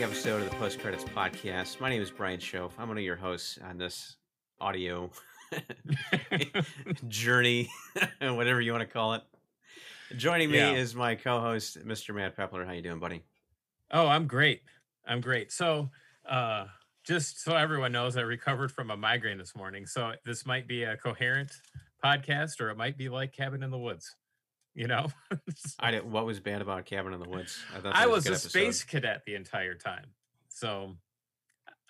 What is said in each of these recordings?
episode of the Post Credits Podcast. My name is Brian Shoaf. I'm one of your hosts on this audio journey, whatever you want to call it. Joining me Yeah. is my co-host, Mr. Matt Pepler. How you doing, buddy? Oh, I'm great. I'm great. So, uh, just so everyone knows, I recovered from a migraine this morning. So this might be a coherent podcast, or it might be like Cabin in the Woods. You know, I did, what was bad about Cabin in the Woods? thought that I was good a episode. space cadet the entire time. So,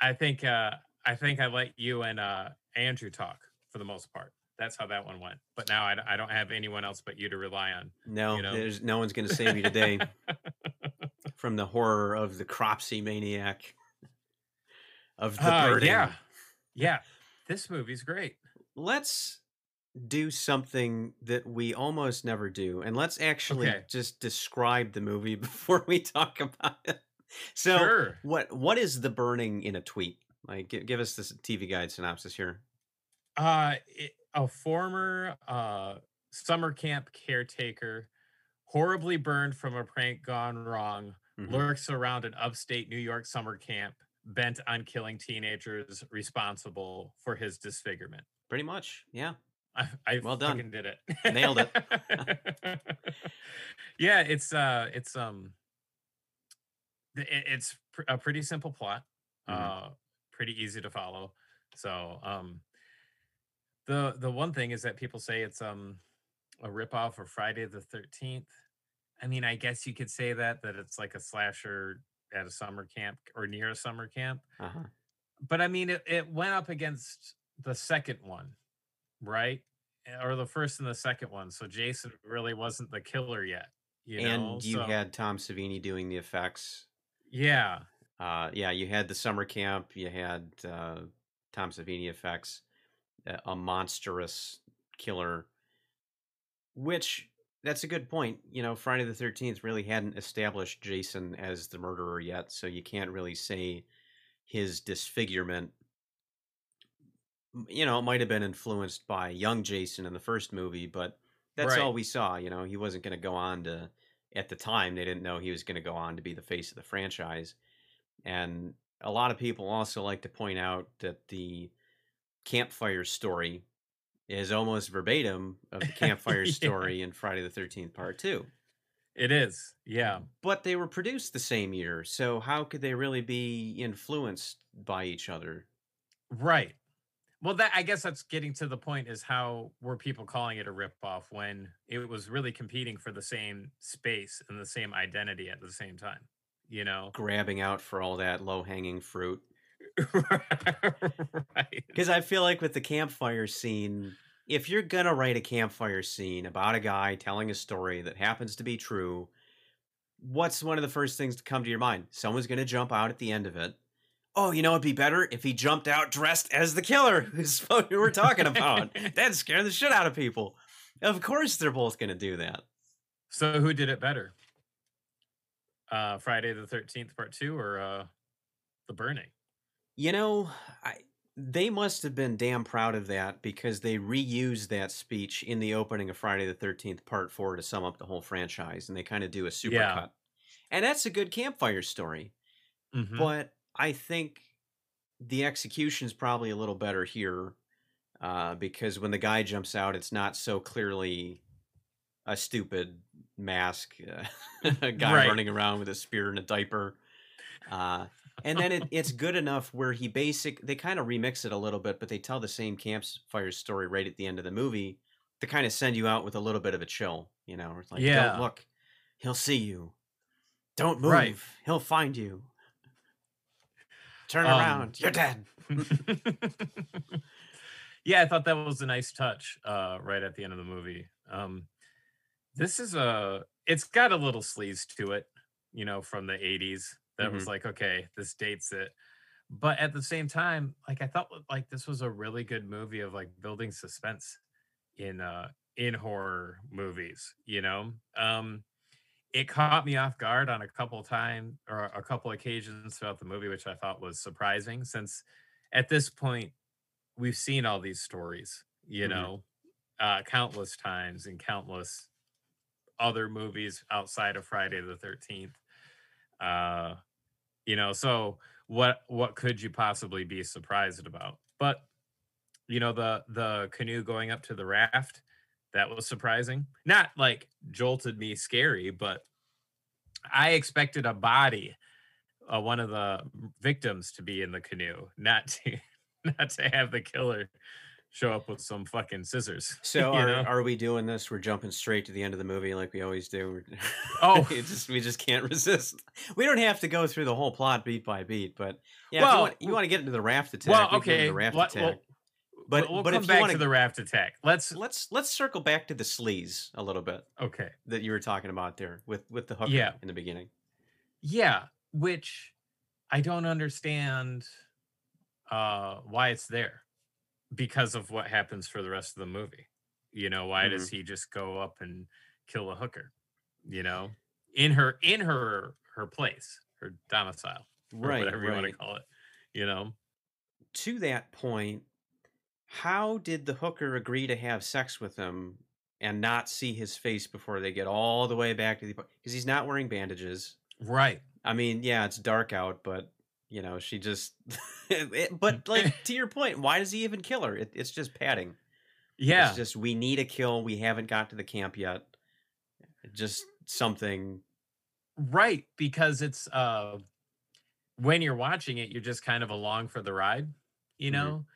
I think uh, I think I let you and uh, Andrew talk for the most part. That's how that one went. But now I don't have anyone else but you to rely on. No, you know? there's no one's going to save you today from the horror of the Cropsy maniac of the Uh, yeah, yeah. This movie's great. let's do something that we almost never do and let's actually Okay. just describe the movie before we talk about it so sure. what what is the burning in a tweet like give, give us this tv guide synopsis here Uh, it, a former uh summer camp caretaker, horribly burned from a prank gone wrong, Mhm. lurks around an upstate New York summer camp, bent on killing teenagers responsible for his disfigurement. pretty much yeah I, I Well done. fucking did it. Nailed it. yeah, it's uh, it's um, it- it's pr- a pretty simple plot, Mhm. uh, pretty easy to follow. So um, the the one thing is that people say it's um a ripoff of Friday the Thirteenth. I mean, I guess you could say that that it's like a slasher at a summer camp or near a summer camp uh-huh but I mean, it, it went up against the second one, right? Eh, Or the first and the second one. So Jason really wasn't the killer yet. You know? and you So- had tom savini doing the effects yeah, uh yeah you had the summer camp you had uh tom savini effects a, monstrous killer which that's a good point you know friday the 13th really hadn't established jason as the murderer yet so you can't really say his disfigurement you know it might have been influenced by young jason in the first movie but that's all we saw you know he wasn't going to go on to at the time they didn't know he was going to go on to be the face of the franchise and a lot of people also like to point out that the campfire story is almost verbatim of the campfire Yeah. story in Friday the 13th part 2. it is. Yeah. But they were produced the same year, so how could they really be influenced by each other? Right. Well, that I guess that's getting to the point is how were people calling it a ripoff when it was really competing for the same space and the same identity at the same time, you know? Grabbing out for all that low-hanging fruit. right. Because I feel like with the campfire scene, if you're gonna write a campfire scene about a guy telling a story that happens to be true, what's one of the first things to come to your mind? Someone's gonna jump out at the end of it. Oh, you know it'd be better if he jumped out dressed as the killer who's who we're talking about. That'd scare the shit out of people. Of course they're both gonna do that. So who did it better? Uh Friday the 13th part 2 or uh The Burning? You know, I they must have been damn proud of that because they reused that speech in the opening of Friday the 13th part 4 to sum up the whole franchise and they kind of do a supercut. Yeah. And that's a good campfire story. Mhm. But I think the execution is probably a little better here uh, because when the guy jumps out, it's not so clearly a stupid mask, uh, a guy Right. running around with a spear and a diaper. Uh, and then it, it's good enough where he basic they kind of remix it a little bit, but they tell the same campfire story right at the end of the movie to kind of send you out with a little bit of a chill. You know, it's like, Yeah. don't look, he'll see you. Don't move, Right. he'll find you. Turn Um, around, you're dead. yeah, I thought that was a nice touch uh, right at the end of the movie. Um, this is a, it's got a little sleaze to it, you know, from the 80s. That was like, okay, this dates it. But at the same time, like I thought like this was a really good movie of like building suspense in uh in horror movies, you know? Um it caught me off guard on a couple times or a couple occasions throughout the movie, which I thought was surprising since at this point we've seen all these stories, you Mhm. know, uh, countless times in countless other movies outside of Friday the 13th. Uh, You know, so what what could you possibly be surprised about? But you know, the the canoe going up to the raft, that was surprising. Not like jolted me scary, but I expected a body, uh, one of the victims to be in the canoe, not to not to have the killer show up with some fucking scissors. So are, know? are we doing this? We're jumping straight to the end of the movie like we always do. Oh. just we just can't resist. We don't have to go through the whole plot beat by beat, but yeah, Well, you want, you want to get into the raft attack. well, we can go into okay. the raft let- attack. well, but we'll but come if back want to the raft attack. Let's let's let's circle back to the sleaze a little bit okay. that you were talking about there with with the hooker Yeah. in the beginning. Yeah, which I don't understand uh why it's there because of what happens for the rest of the movie. You know, why does Mm-hmm. he just go up and kill a hooker? You know, in her in her her place, her domicile, or Right, whatever you want to call it. You know, To that point, how did the hooker agree to have sex with him and not see his face before they get all the way back to the because he's not wearing bandages. right? I mean, yeah, it's dark out, but you know, she just. it, but like to your point, why does he even kill her? It, it's just padding. Yeah, It's just we need a kill. We haven't got to the camp yet. Just something. right. Because it's uh when you're watching it, you're just kind of along for the ride, you Mhm. know.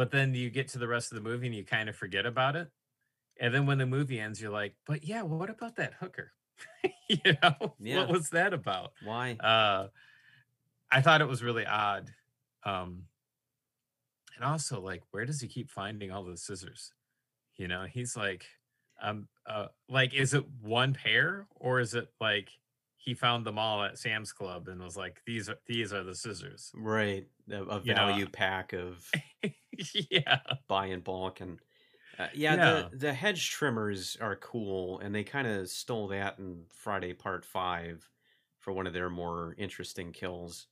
But then you get to the rest of the movie and you kind of forget about it. And then when the movie ends, you're like, but yeah, what about that hooker? you know, Yeah. what was that about? Why? Uh I thought it was really odd. Um and also like where does he keep finding all the scissors? You know, he's like um uh like is it one pair or is it like he found them all at Sam's Club and was like these are these are the scissors. Right. A, a You know, value pack of yeah. buy in bulk and. Uh, yeah, Yeah. the the hedge trimmers are cool, and they kind of stole that in Friday Part Five for one of their more interesting kills.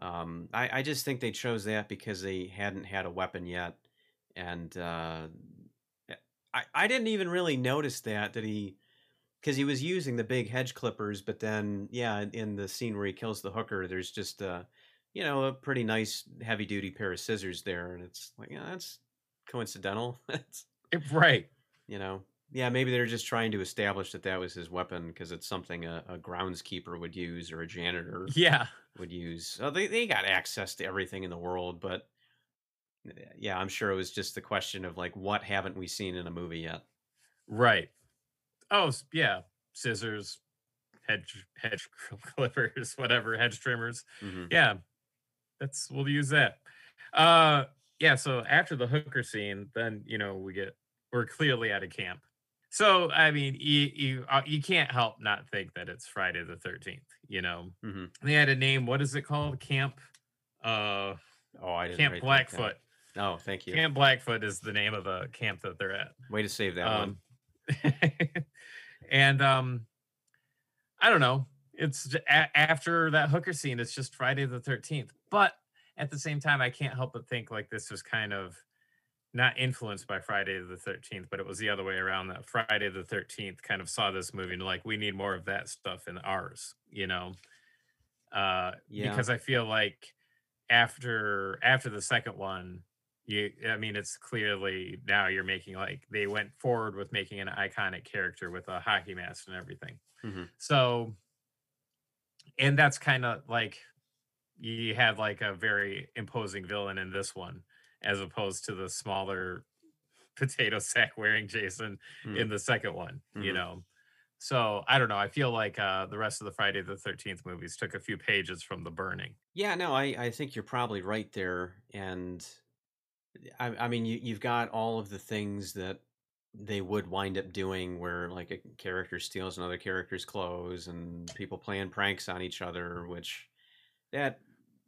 Um, I, I just think they chose that because they hadn't had a weapon yet, and uh, I I didn't even really notice that that he because he was using the big hedge clippers, but then yeah, in- the scene where he kills the hooker, there's just a you know a pretty nice heavy duty pair of scissors there, and it's like yeah, that's coincidental. It's Right. you know yeah maybe they're just trying to establish that that was his weapon because it's something a, a groundskeeper would use or a janitor Yeah. would use so they, they got access to everything in the world but eh, yeah i'm sure it was just the question of like what haven't we seen in a movie yet Right. Oh, yeah. Scissors, hedge hedge clippers, whatever, hedge trimmers. Mhm. Yeah. That's we'll use that. Uh yeah, so after the hooker scene, then you know, we get we're clearly at a camp. So I mean, you you uh, you can't help not think that it's Friday the 13th, you know. Mhm. They had a name, what is it called? Camp uh oh i didn't Camp Blackfoot. oh thank you Camp Blackfoot is the name of the camp that they're at. way to save that one Um, and um, I don't know. It's a- after that hooker scene. It's just Friday the Thirteenth. But at the same time, I can't help but think like this was kind of not influenced by Friday the Thirteenth, but it was the other way around. That Friday the Thirteenth kind of saw this movie and like we need more of that stuff in ours. You know, uh, Yeah. because I feel like after after the second one you i mean it's clearly now you're making like they went forward with making an iconic character with a hockey mask and everything Mhm. so and that's kind of like you had like a very imposing villain in this one as opposed to the smaller potato sack wearing jason Mhm. in the second one you Mhm. know so i don't know i feel like uh the rest of the friday the 13th movies took a few pages from the burning Yeah, no, I, I think you're probably right there. And I, I mean, you, you've got all of the things that they would wind up doing where like a character steals another character's clothes and people playing pranks on each other, which that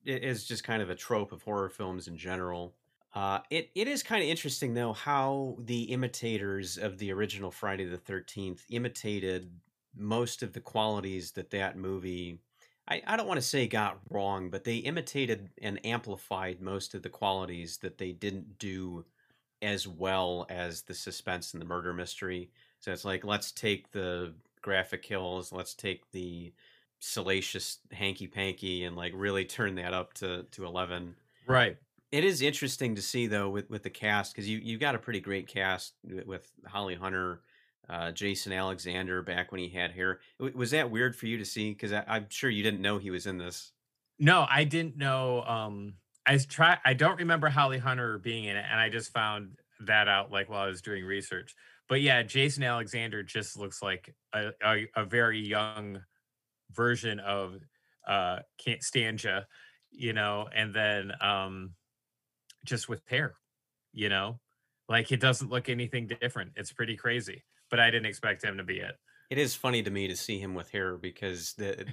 is just kind of a trope of horror films in general. Uh, it, it is kind of interesting though how the imitators of the original Friday the 13th imitated most of the qualities that that movie I, I don't want to say got wrong, but they imitated and amplified most of the qualities that they didn't do as well as the suspense and the murder mystery. So it's like, let's take the graphic kills, let's take the salacious hanky panky and like really turn that up to to 11 right it is interesting to see though with with the cast because you you got a pretty great cast with, with holly hunter uh, jason alexander back when he had hair. Was that weird for you to see? Because i'm sure you didn't know he was in this. No i didn't know um i try i don't remember holly hunter being in it and i just found that out like while i was doing research. But yeah jason alexander just looks like a, a, a very young version of uh can't stand you you know and then um just with hair you know? Like it doesn't look anything different. It's pretty crazy but i didn't expect him to be it. It is funny to me to see him with hair because the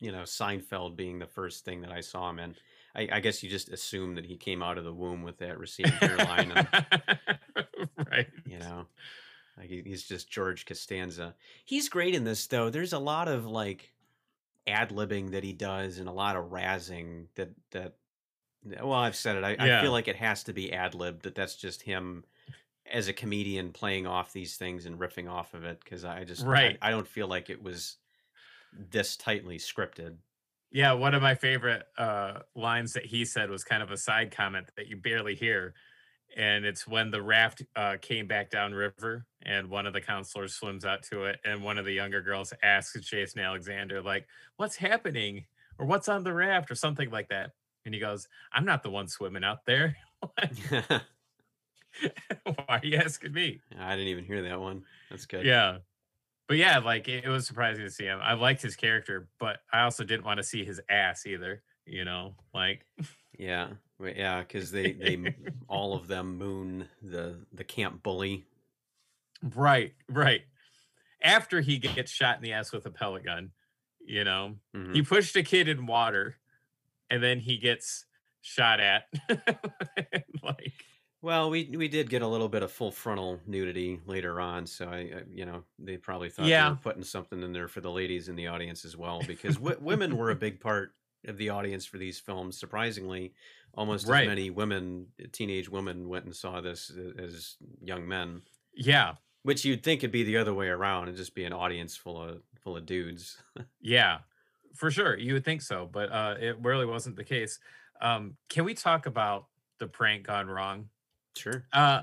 you know seinfeld being the first thing that i saw him in. I, I guess you just assume that he came out of the womb with that receding hairline and, right. you know like he's just george costanza. He's great in this though. There's a lot of like ad libbing that he does and a lot of razzing that that well I've said it. I, yeah. I feel like it has to be ad lib that that's just him as a comedian playing off these things and riffing off of it because I just right. I, I don't feel like it was this tightly scripted. Yeah, one of my favorite uh, lines that he said was kind of a side comment that you barely hear and it's when the raft uh, came back down river and one of the counselors swims out to it and one of the younger girls asks jason alexander like what's happening? Or what's on the raft? or something like that. And he goes i'm not the one swimming out there why are you asking me i didn't even hear that one that's good yeah but yeah like it, it was surprising to see him i liked his character but i also didn't want to see his ass either you know like yeah yeah, because they they all of them moon the the camp bully. Right, right. After he gets shot in the ass with a pellet gun, you know, mm-hmm. he pushed a kid in water, and then he gets shot at. like, well, we we did get a little bit of full frontal nudity later on, so I, I you know they probably thought yeah. they were putting something in there for the ladies in the audience as well because w- women were a big part of the audience for these films. Surprisingly, almost right. as many women, teenage women, went and saw this as young men. Yeah, which you'd think it'd be the other way around and just be an audience full of full of dudes. yeah, for sure, you would think so, but uh, it really wasn't the case. Um, can we talk about the prank gone wrong? Sure. Uh,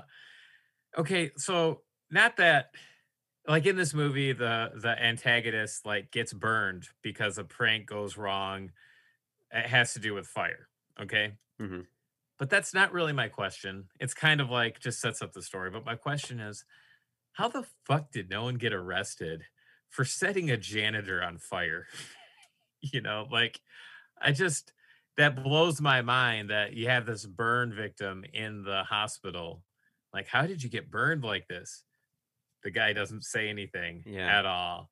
okay, so not that like in this movie the the antagonist like gets burned because a prank goes wrong it has to do with fire okay Mm-hmm. But that's not really my question. It's kind of like just sets up the story. But my question is, how the fuck did no one get arrested for setting a janitor on fire? you know, like I just that blows my mind that you have this burn victim in the hospital. Like, how did you get burned like this? The guy doesn't say anything yeah. at all.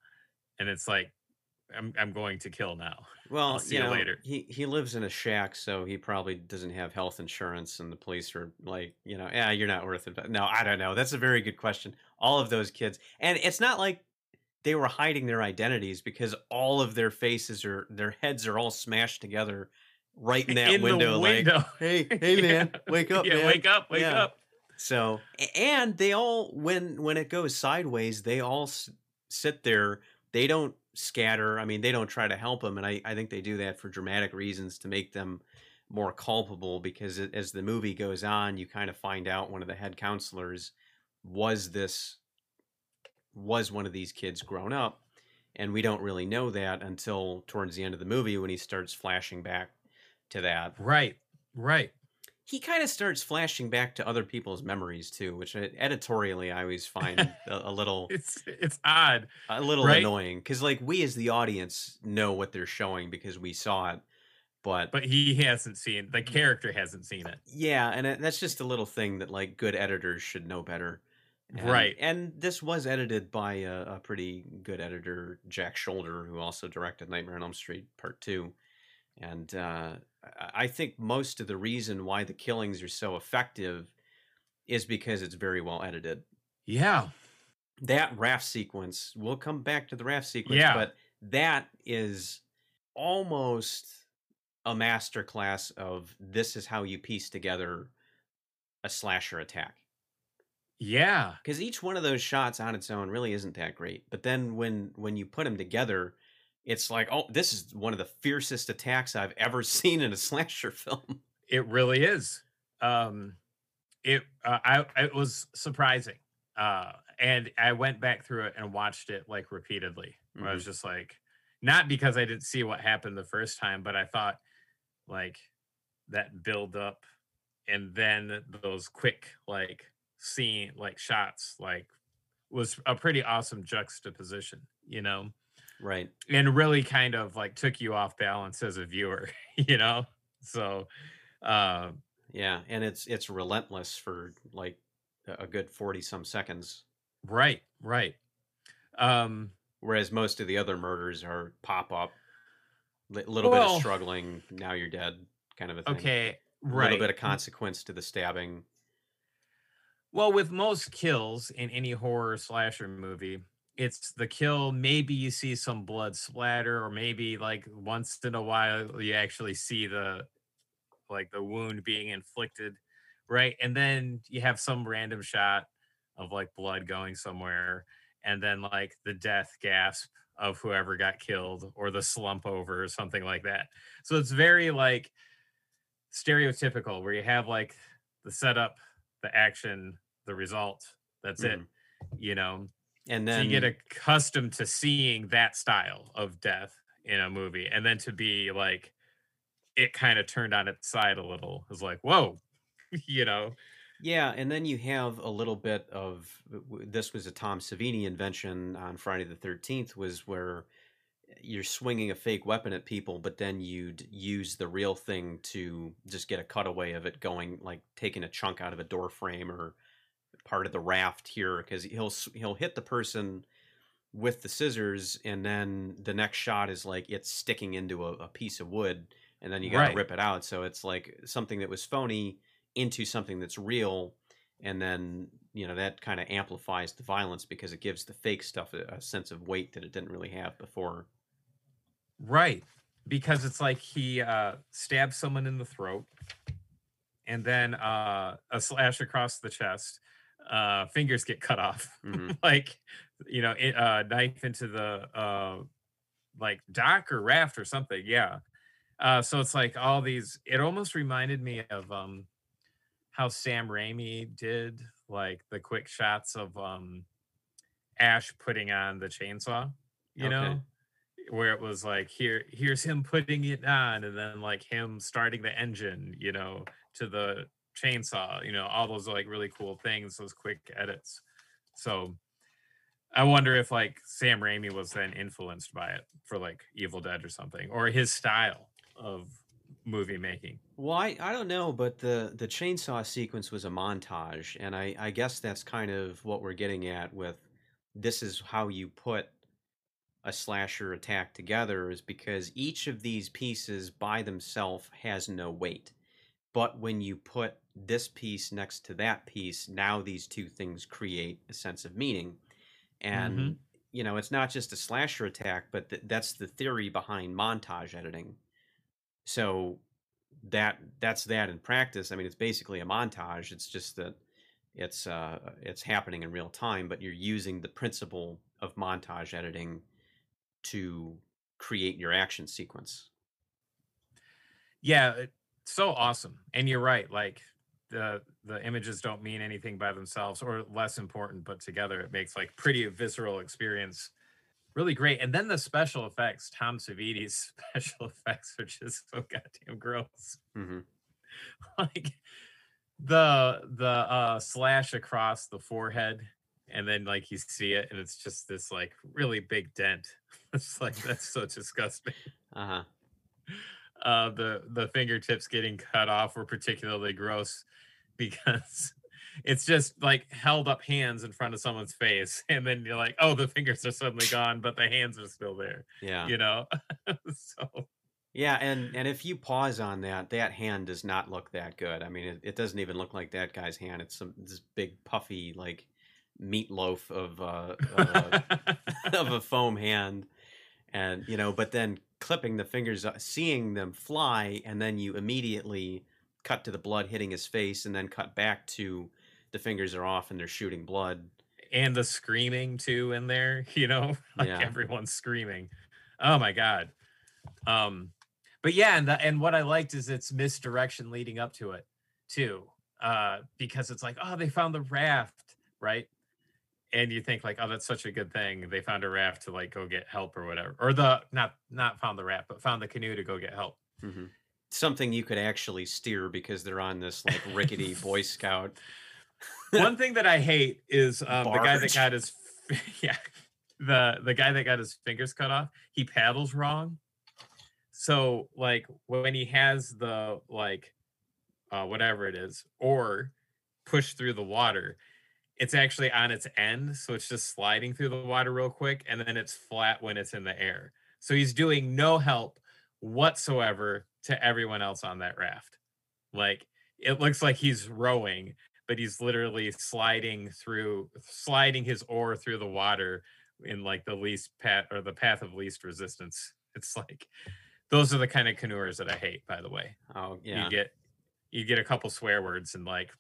And it's like, I'm I'm going to kill now. Well, see you, know, later. He he lives in a shack, so he probably doesn't have health insurance, and the police are like, you know, yeah, you're not worth it. No, I don't know. That's a very good question. All of those kids, and it's not like they were hiding their identities because all of their faces are their heads are all smashed together right in that in window, window. Like, hey, hey, man, yeah. wake up, yeah, man. wake up, wake yeah. up. So, and they all when when it goes sideways, they all s- sit there. They don't scatter. I mean, they don't try to help them, and I, I think they do that for dramatic reasons to make them more culpable. Because as the movie goes on, you kind of find out one of the head counselors was this was one of these kids grown up, and we don't really know that until towards the end of the movie when he starts flashing back to that. Right, right he kind of starts flashing back to other people's memories too, which uh, editorially I always find a, a, little it's it's odd, a little right? annoying because like we as the audience know what they're showing because we saw it, but but he hasn't seen the character hasn't seen it. Yeah, and it, that's just a little thing that like good editors should know better. And, right. And this was edited by a, a pretty good editor, Jack Sholder, who also directed Nightmare on Elm Street Part Two. And uh, I think most of the reason why the killings are so effective is because it's very well edited. Yeah. That raft sequence, we'll come back to the raft sequence, yeah. but that is almost a masterclass of this is how you piece together a slasher attack. Yeah. Cuz each one of those shots on its own really isn't that great. But then when when you put them together, it's like, oh, this is one of the fiercest attacks I've ever seen in a slasher film. It really is. Um, it uh, I it was surprising, uh, and I went back through it and watched it like repeatedly. Where I was just like, not because I didn't see what happened the first time, but I thought like that build up and then those quick like scene like shots like was a pretty awesome juxtaposition, you know Right. and really kind of like took you off balance as a viewer you know so uh Yeah, and it's it's relentless for like a a good 40 some seconds, right right um whereas most of the other murders are pop up, li- little bit of struggling, now you're dead kind of a thing. okay A little bit of consequence to the stabbing. well with most kills in any horror slasher movie it's the kill maybe you see some blood splatter or maybe like once in a while you actually see the like the wound being inflicted right? And then you have some random shot of like blood going somewhere and then like the death gasp of whoever got killed or the slump over or something like that. So it's very like stereotypical where you have like the setup the action the result that's it Mhm. you know And so then you get accustomed to seeing that style of death in a movie and then to be like it kind of turned on its side a little is like whoa you know? Yeah, and then you have a little bit of uh, w- this was a Tom Savini invention on Friday the 13th was where uh, you're swinging a fake weapon at people but then you'd use the real thing to just get a cutaway of it going like taking a chunk out of a door frame or part of the raft here cuz he'll he'll hit the person with the scissors and then the next shot is like it's sticking into a, a piece of wood and then you got to right. rip it out. So it's like something that was phony into something that's real and then you know that kind of amplifies the violence because it gives the fake stuff a, a sense of weight that it didn't really have before. Right because it's like he uh stabs someone in the throat and then uh a slash across the chest uh fingers get cut off. Hmm like you know it, uh knife into the uh like dock or raft or something yeah. Uh so it's like all these it almost reminded me of um how sam raimi did like the quick shots of um ash putting on the chainsaw you okay. Know where it was like here here's him putting it on and then like him starting the engine you know to the chainsaw you know all those like really cool things those quick edits. So i wonder if like sam raimi was then influenced by it for like evil dead or something or his style of movie making. Well I, I don't know but the the chainsaw sequence was a montage and I, I guess that's kind of what we're getting at with this is how you put a slasher attack together is because each of these pieces by themselves has no weight. But when you put this piece next to that piece now these two things create a sense of meaning. And hmm you know it's not just a slasher attack but th- that's the theory behind montage editing. So that that's that in practice. I mean it's basically a montage. It's just that it's uh it's happening in real time but you're using the principle of montage editing to create your action sequence. Yeah so awesome. And you're right like the the images don't mean anything by themselves or less important but together it makes like pretty visceral experience really great. And then the special effects tom savini's special effects are just so goddamn gross. Hmm like the the uh slash across the forehead and then like you see it and it's just this like really big dent. It's like that's so disgusting. Uh-huh uh the the fingertips getting cut off were particularly gross because it's just like held up hands in front of someone's face and then you're like oh the fingers are suddenly gone but the hands are still there yeah. you know? So yeah and and if you pause on that that hand does not look that good. I mean it, it doesn't even look like that guy's hand. It's some this big puffy like meatloaf of uh of a, of a foam hand and you know but then clipping the fingers uh, seeing them fly and then you immediately cut to the blood hitting his face and then cut back to the fingers are off and they're shooting blood and the screaming too in there you know like Yeah. everyone's screaming Oh my god. Um, but yeah, and the, and what I liked is its misdirection leading up to it too, uh, because it's like, oh, they found the raft, right? And you think like, oh, that's such a good thing. They found a raft to like go get help or whatever, or the not not found the raft, but found the canoe to go get help. Mhm. Something you could actually steer because they're on this like rickety Boy Scout. One thing that I hate is um, the guy that got his yeah the the guy that got his fingers cut off. He paddles wrong, so like when he has the like uh, whatever it is or push through the water, it's actually on its end, so it's just sliding through the water real quick, and then it's flat when it's in the air. So he's doing no help whatsoever to everyone else on that raft. Like it looks like he's rowing, but he's literally sliding through sliding his oar through the water in like the least path or the path of least resistance. It's like those are the kind of canoers that I hate, by the way. Oh yeah. You get you get a couple swear words and like,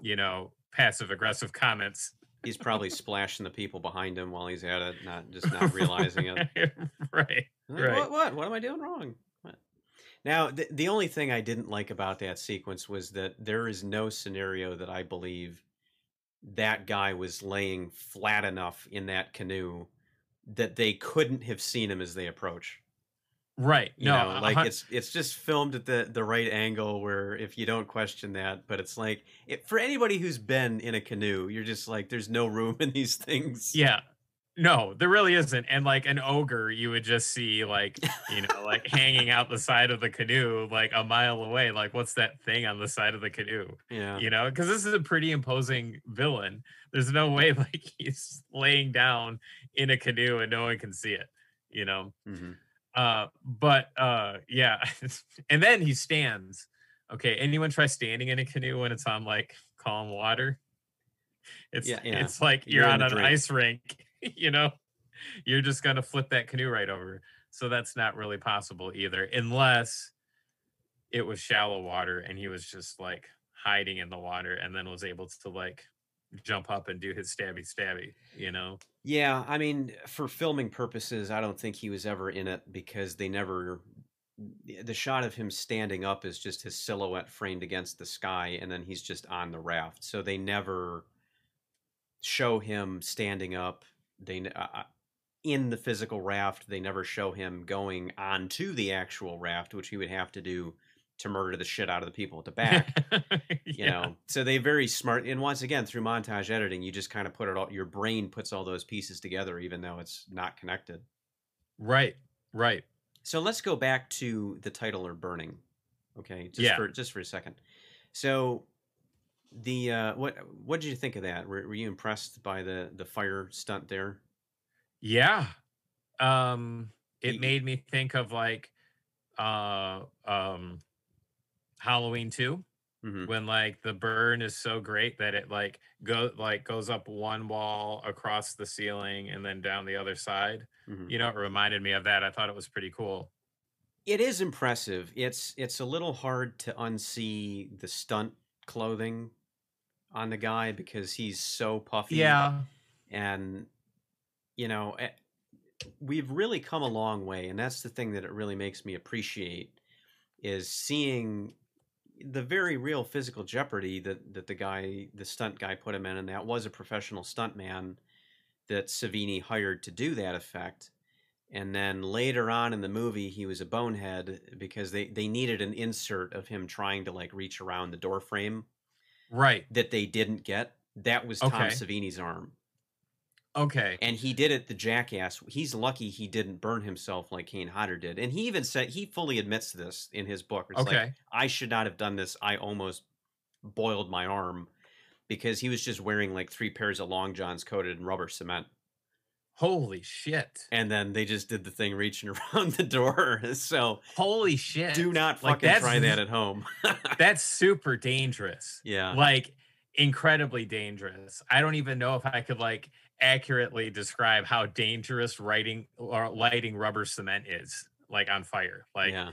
you know, passive aggressive comments. He's probably splashing the people behind him while he's at it, not just not realizing it. right. Like, Right. What? What? What am I doing wrong? What? Now, the, the only thing I didn't like about that sequence was that there is no scenario that I believe that guy was laying flat enough in that canoe that they couldn't have seen him as they approach. Right. You no, know, like it's it's just filmed at the the right angle where if you don't question that, but it's like it, for anybody who's been in a canoe, you're just like there's no room in these things. Yeah. No, there really isn't. And like an ogre, you would just see like, you know, like hanging out the side of the canoe like a mile away. Like, what's that thing on the side of the canoe? yeah. You know, because this is a pretty imposing villain. There's no way like he's laying down in a canoe and no one can see it, you know. hmm Uh, but uh, yeah, and then he stands. Okay, anyone try standing in a canoe when it's on like calm water? It's Yeah, yeah. it's like You're you're, on an drink. ice rink, you know. You're just gonna flip that canoe right over. So that's not really possible either, unless it was shallow water and he was just like hiding in the water and then was able to like jump up and do his stabby stabby, you know. Yeah, I mean, for filming purposes, I don't think he was ever in it because they never. The shot of him standing up is just his silhouette framed against the sky, and then he's just on the raft. So they never show him standing up. They uh, uh, in the physical raft. They never show him going onto the actual raft, which he would have to do to murder the shit out of the people at the back you know? So they very smart and once again through montage editing you just kind of put it all your brain puts all those pieces together even though it's not connected. Right, right. so let's go back to the title or burning okay? Just Yeah. for just for a second. So the uh what what did you think of that? Were, were you impressed by the the fire stunt there? Yeah. Um it Y- made me think of like uh um Halloween 2 Mhm. when like the burn is so great that it like go like goes up one wall across the ceiling and then down the other side. Mhm. You know, it reminded me of that. I thought it was pretty cool. it is impressive it's it's a little hard to unsee the stunt clothing on the guy because he's so puffy Yeah. and you know eh, we've really come a long way and that's the thing that it really makes me appreciate is seeing the very real physical jeopardy that that the guy the stunt guy put him in and that was a professional stunt man that Savini hired to do that effect and then later on in the movie he was a bonehead because they they needed an insert of him trying to like reach around the door frame Right. that they didn't get that was Tom Okay. Savini's arm Okay. and he did it the jackass he's lucky he didn't burn himself like kane hodder did and he even said he fully admits to this in his book it's like Okay. i should not have done this i almost boiled my arm because he was just wearing like three pairs of long johns coated in rubber cement Holy shit. and then they just did the thing reaching around the door so Holy shit. do not fucking that's try that at home That's super dangerous. yeah like incredibly dangerous. I don't even know if I could like accurately describe how dangerous writing or lighting rubber cement is like on fire. Like yeah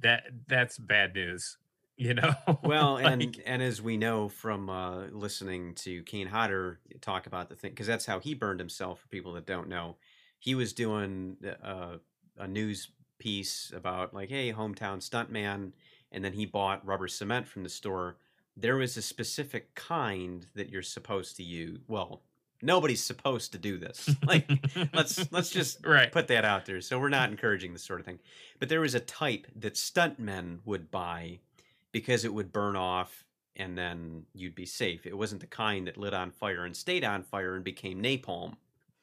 that that's bad news, you know? well Like, and and as we know from uh listening to kane hodder talk about the thing because that's how he burned himself for people that don't know he was doing uh a news piece about like, hey, hometown stuntman, and then he bought rubber cement from the store. There was a specific kind that you're supposed to use. Well, nobody's supposed to do this. Like, let's let's just right. put that out there. So we're not encouraging this sort of thing. But there was a type that stuntmen would buy because it would burn off and then you'd be safe. It wasn't the kind that lit on fire and stayed on fire and became napalm.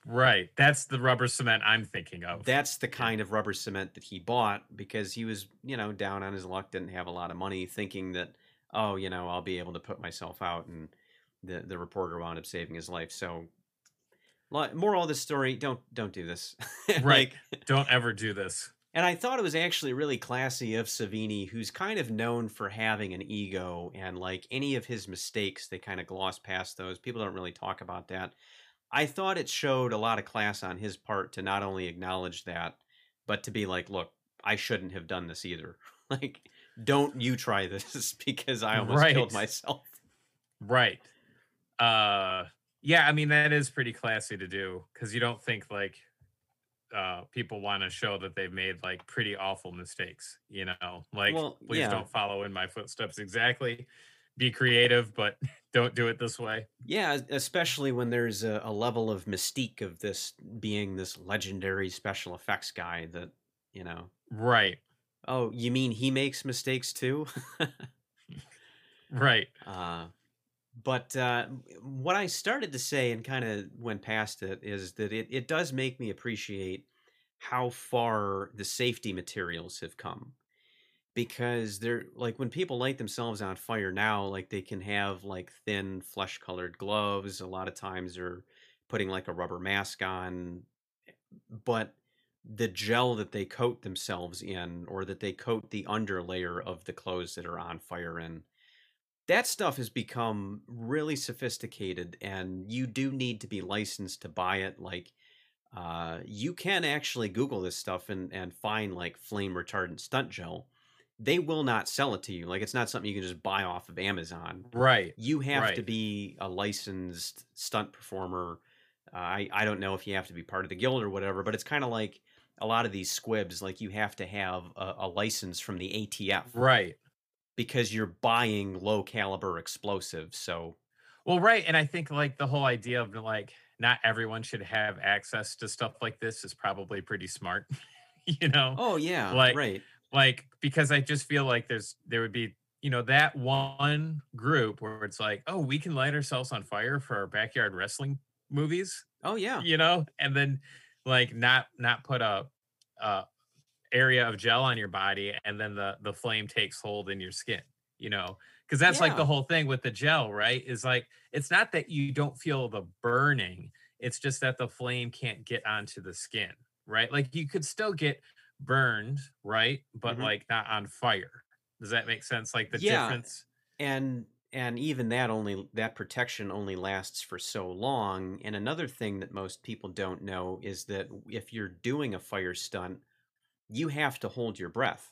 Right. That's the rubber cement I'm thinking of. That's the kind of rubber cement that he bought because he was, you know, down on his luck, didn't have a lot of money, thinking that, oh, you know, I'll be able to put myself out. And the, the reporter wound up saving his life. So, moral of the story: don't don't do this. Right. Like, Don't ever do this. and I thought it was actually really classy of Savini, who's kind of known for having an ego, and like any of his mistakes, they kind of gloss past those. People don't really talk about that. I thought it showed a lot of class on his part to not only acknowledge that, but to be like, look, I shouldn't have done this either. like, don't you try this because I almost killed myself. Right. Uh yeah, I mean that is pretty classy to do cuz you don't think like uh people want to show that they've made like pretty awful mistakes, you know? Like Well, please yeah. don't follow in my footsteps exactly. Be creative, but don't do it this way. Yeah, especially when there's a, a level of mystique of this being this legendary special effects guy that, you know, Right. oh, you mean he makes mistakes too? Right. uh, but uh, what I started to say and kind of went past it is that it, it does make me appreciate how far the safety materials have come. Because they're like when people light themselves on fire now, like they can have like thin flesh colored gloves. A lot of times they're putting like a rubber mask on. But the gel that they coat themselves in, or that they coat the underlayer of the clothes that are on fire in, that stuff has become really sophisticated and you do need to be licensed to buy it like uh, you can actually google this stuff and, and find like flame retardant stunt gel they will not sell it to you like it's not something you can just buy off of amazon Right. you have to be a licensed stunt performer uh, I, I don't know if you have to be part of the guild or whatever but it's kind of like a lot of these squibs like you have to have a, a license from the atf Right. Because you're buying low caliber explosives. So Well, right. And I think like the whole idea of like not everyone should have access to stuff like this is probably pretty smart. you know? oh yeah, Like- right. like because i just feel like there's there would be you know that one group where it's like oh we can light ourselves on fire for our backyard wrestling movies Oh yeah. you know and then like not not put a uh area of gel on your body and then the the flame takes hold in your skin you know because that's like the whole thing with the gel right is like it's not that you don't feel the burning it's just that the flame can't get onto the skin right like you could still get burned right but Mhm. like not on fire does that make sense like the Yeah. difference And and even that only that protection only lasts for so long. And another thing that most people don't know is that if you're doing a fire stunt, you have to hold your breath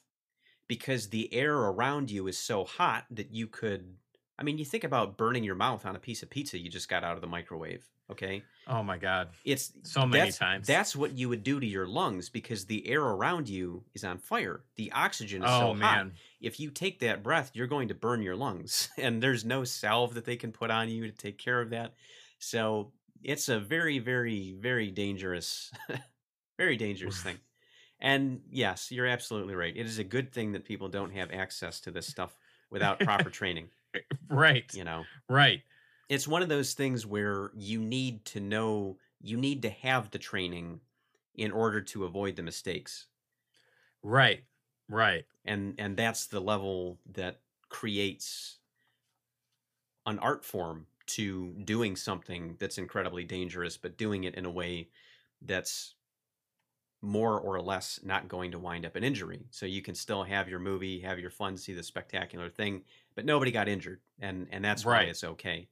because the air around you is so hot that you could I mean, you think about burning your mouth on a piece of pizza you just got out of the microwave, okay? oh my god It's so many that's, times That's what you would do to your lungs because the air around you is on fire. The oxygen is oh so hot. man If you take that breath, you're going to burn your lungs, and there's no salve that they can put on you to take care of that. So it's a very, very, very dangerous, very dangerous thing. And yes, you're absolutely right. It is a good thing that people don't have access to this stuff without proper training. right You know, right it's one of those things where you need to know you need to have the training in order to avoid the mistakes right right and and that's the level that creates an art form to doing something that's incredibly dangerous but doing it in a way that's more or less not going to wind up an injury so you can still have your movie have your fun see the spectacular thing but nobody got injured and and that's why Right. it's okay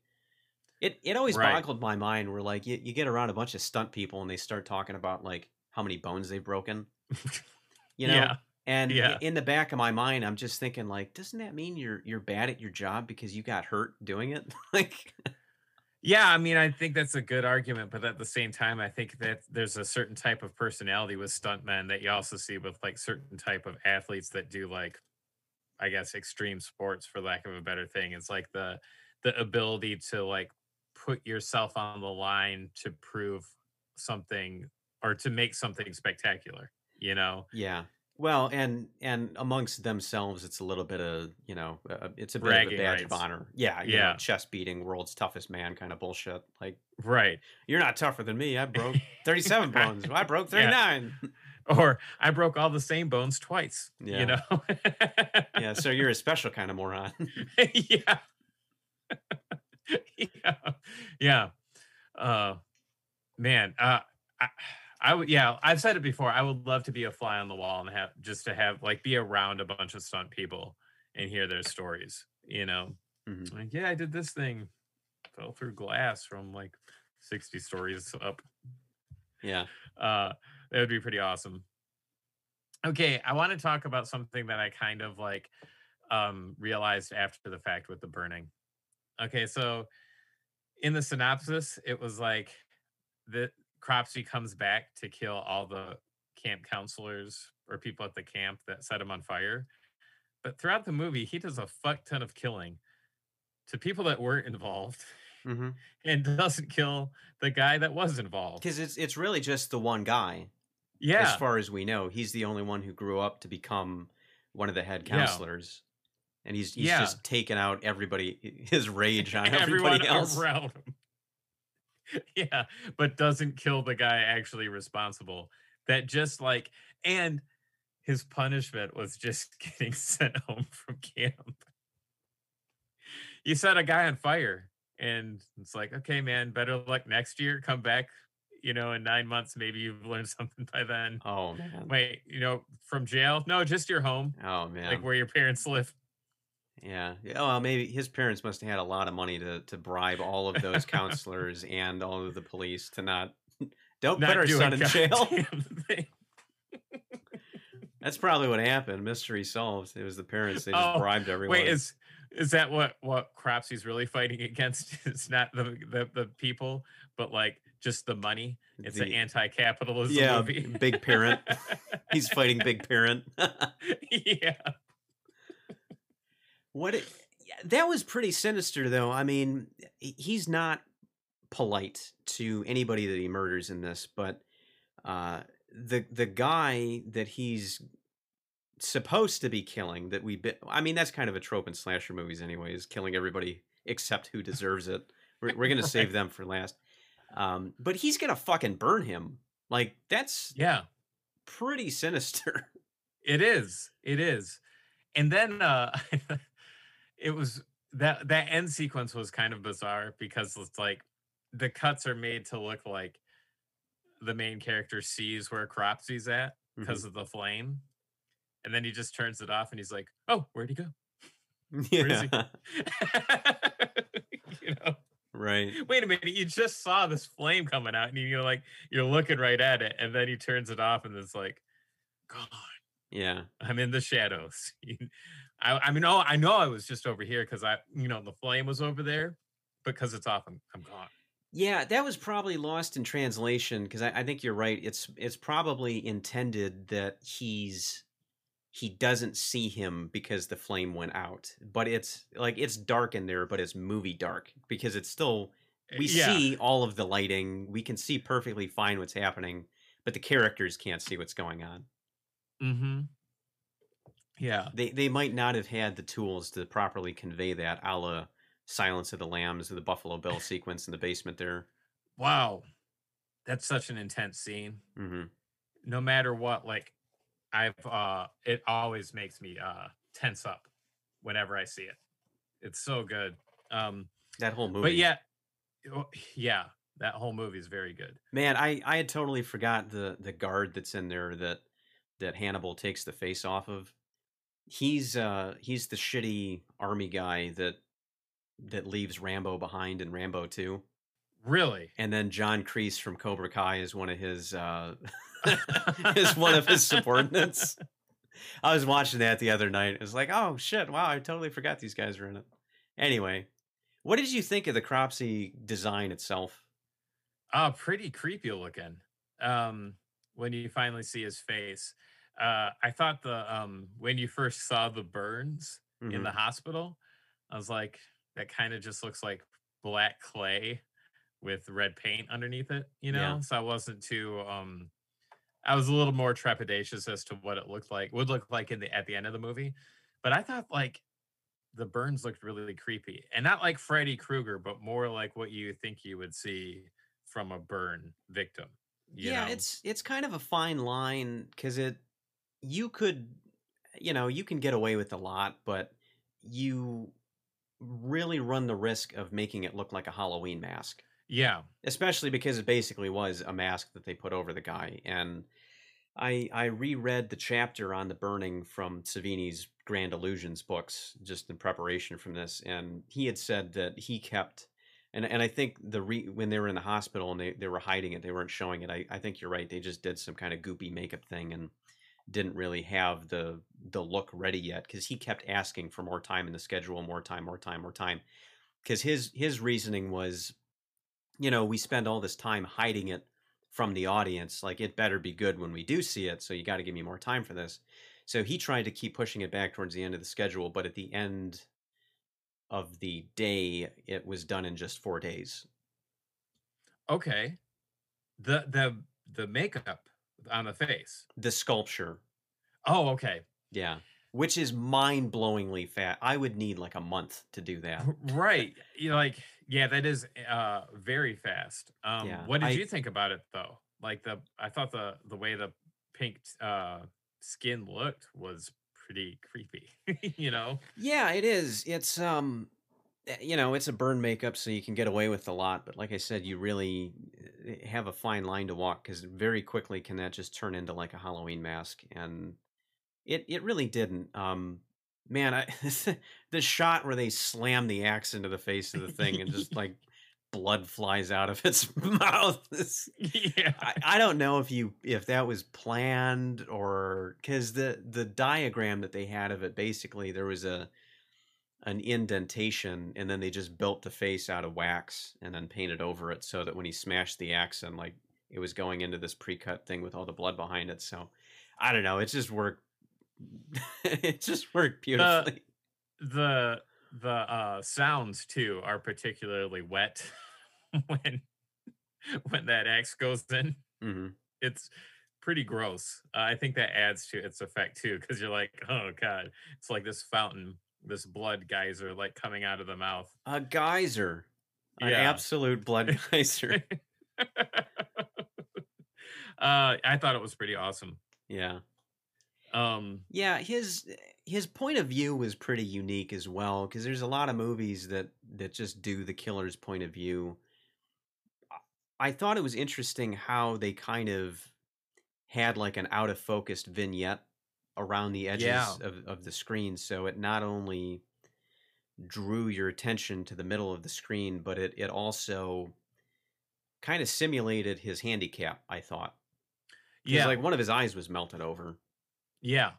it it always Right. boggled my mind where like you, you get around a bunch of stunt people and they start talking about like how many bones they've broken you know yeah and Yeah. in the back of my mind, I'm just thinking, like, doesn't that mean you're you're bad at your job because you got hurt doing it? like, Yeah, I mean, I think that's a good argument, but at the same time, I think that there's a certain type of personality with stuntmen that you also see with like certain type of athletes that do like, I guess, extreme sports, for lack of a better thing. It's like the the ability to like put yourself on the line to prove something or to make something spectacular. You know? Yeah. Well, and and amongst themselves, it's a little bit of you know, uh, it's a bit of a badge of honor. Yeah, you know, Yeah. chest beating, world's toughest man kind of bullshit. Like Right. you're not tougher than me. I broke 37 bones. I broke Yeah. 39. Or I broke all the same bones twice. Yeah. You know? yeah, so you're a special kind of moron. yeah. yeah. Yeah. Uh man, uh I, I would yeah, I've said it before. I would love to be a fly on the wall and have just to have like be around a bunch of stunt people and hear their stories, you know. Mhm. Like, yeah, I did this thing. Fell through glass from like 60 stories up. Yeah. Uh that would be pretty awesome. Okay, I want to talk about something that I kind of like um realized after the fact with the burning. Okay, so in the synopsis, it was like that Cropsey comes back to kill all the camp counselors or people at the camp that set him on fire. But throughout the movie, he does a fuck ton of killing to people that weren't involved hmm and doesn't kill the guy that was involved. Because it's it's really just the one guy, Yeah. as far as we know. He's the only one who grew up to become one of the head Yeah. counselors. And he's he's Yeah. just taken out everybody his rage on everybody else. around him. yeah, but doesn't kill the guy actually responsible. That just like and his punishment was just getting sent home from camp. You set a guy on fire, and it's like, okay, man, better luck next year. Come back, you know, in nine months, maybe you've learned something by then. Oh man. Wait, you know, from jail? No, just your home, Oh man. like where your parents live. Yeah. Yeah, Well, maybe his parents must have had a lot of money to to bribe all of those counselors and all of the police to not don't put our son in jail. That's probably what happened. Mystery solved. It was the parents. They just Oh, bribed everyone. Wait, is is that what what Cropsy's really fighting against? It's not the, the the people, but like just the money. It's an anti-capitalism yeah, movie. big parent. He's fighting Big Parent. yeah. What? It, that was pretty sinister, though. I mean, he's not polite to anybody that he murders in this, but uh, the the guy that he's supposed to be killing that we bit i mean that's kind of a trope in slasher movies anyway is killing everybody except who deserves it we're, we're gonna save them for last um but he's gonna fucking burn him like that's Yeah. pretty sinister It is. It is. And then uh it was that that end sequence was kind of bizarre because it's like the cuts are made to look like the main character sees where Cropsy's at Mm-hmm. because of the flame. And then he just turns it off and he's like, "Oh, where'd he go?" yeah he? you know, right wait a minute, you just saw this flame coming out, and you're like, you're looking right at it, and then he turns it off, and it's like, God, yeah I'm in the shadows. I, I mean, oh, I know I was just over here because I, you know, the flame was over there, because it's off, I'm, I'm gone. yeah that was probably lost in translation because I, I think you're right it's it's probably intended that he's he doesn't see him because the flame went out but it's like it's dark in there but it's movie dark because it's still we yeah, see all of the lighting we can see perfectly fine what's happening but the characters can't see what's going on Mm-hmm. Yeah. they they might not have had the tools to properly convey that a la silence of the lambs or the buffalo bill sequence in the basement there Wow. That's such an intense scene. hmm No matter what, like I've uh it always makes me uh tense up whenever I see it. It's so good. Um that whole movie but yeah oh, yeah, that whole movie is very good. man i i had totally forgot the the guard that's in there that that hannibal takes the face off of he's uh he's the shitty army guy that that leaves rambo behind in rambo 2 Really? and then John Kreese from Cobra Kai is one of his uh is one of his subordinates. I was watching that the other night. It was like, oh shit, wow, I totally forgot these guys were in it. Anyway, What did you think of the Cropsy design itself? Oh, pretty creepy looking. Um, when you finally see his face. Uh, I thought the um when you first saw the burns in hmm the hospital, I was like, that kind of just looks like black clay with red paint underneath it, you Yeah. know? So I wasn't too um I was a little more trepidatious as to what it looked like, would look like in the at the end of the movie. But I thought like the burns looked really creepy. And not like Freddy Krueger, but more like what you think you would see from a burn victim, you Yeah, know? it's it's kind of a fine line because it you could you know you can get away with a lot, but you really run the risk of making it look like a Halloween mask, Yeah. especially because it basically was a mask that they put over the guy. And I I reread the chapter on the burning from Savini's Grand Illusions books just in preparation from this, and he had said that he kept. And, and I think the re, when they were in the hospital and they, they were hiding it, they weren't showing it. I, I think you're right. They just did some kind of goopy makeup thing and didn't really have the the look ready yet because he kept asking for more time in the schedule, more time, more time, more time. Because his his reasoning was you know, we spend all this time hiding it from the audience. Like, it better be good when we do see it. So you got to give me more time for this. So he tried to keep pushing it back towards the end of the schedule, but at the end of the day, it was done in just four days. Okay. The the the makeup on the face. The sculpture, Oh, okay. yeah, which is mind blowingly fat. I would need like a month to do that. Right. You know, like, yeah, that is uh very fast. Um, Yeah, what did I you think about it though? Like the I thought the the way the pink uh skin looked was pretty creepy, you know? Yeah, it is. It's um eh, you know, it's a burn makeup so you can get away with a lot, but like I said, you really have a fine line to walk cuz very quickly can that just turn into like a Halloween mask and it it really didn't. Um man, I the shot where they slam the axe into the face of the thing and just like blood flies out of its mouth Yeah. I, I don't know if you if that was planned or because the the diagram that they had of it basically there was a an indentation and then they just built the face out of wax and then painted over it so that when he smashed the axe and like it was going into this pre-cut thing with all the blood behind it so i don't know it just worked it just worked The beautifully the the uh sounds too are particularly wet when when that axe goes in. hmm It's pretty gross. Uh, I think that adds to its effect too, because you're like, oh god, it's like this fountain, this blood geyser, like coming out of the mouth. a geyser an absolute blood geyser uh, I thought it was pretty awesome. yeah Um, Yeah, his his point of view was pretty unique as well because there's a lot of movies that that just do the killer's point of view. I I thought it was interesting how they kind of had like an out of focused vignette around the yeah, edges of, of the screen, so it not only drew your attention to the middle of the screen, but it it also kind of simulated his handicap, I thought. Yeah, like one of his eyes was melted over. yeah.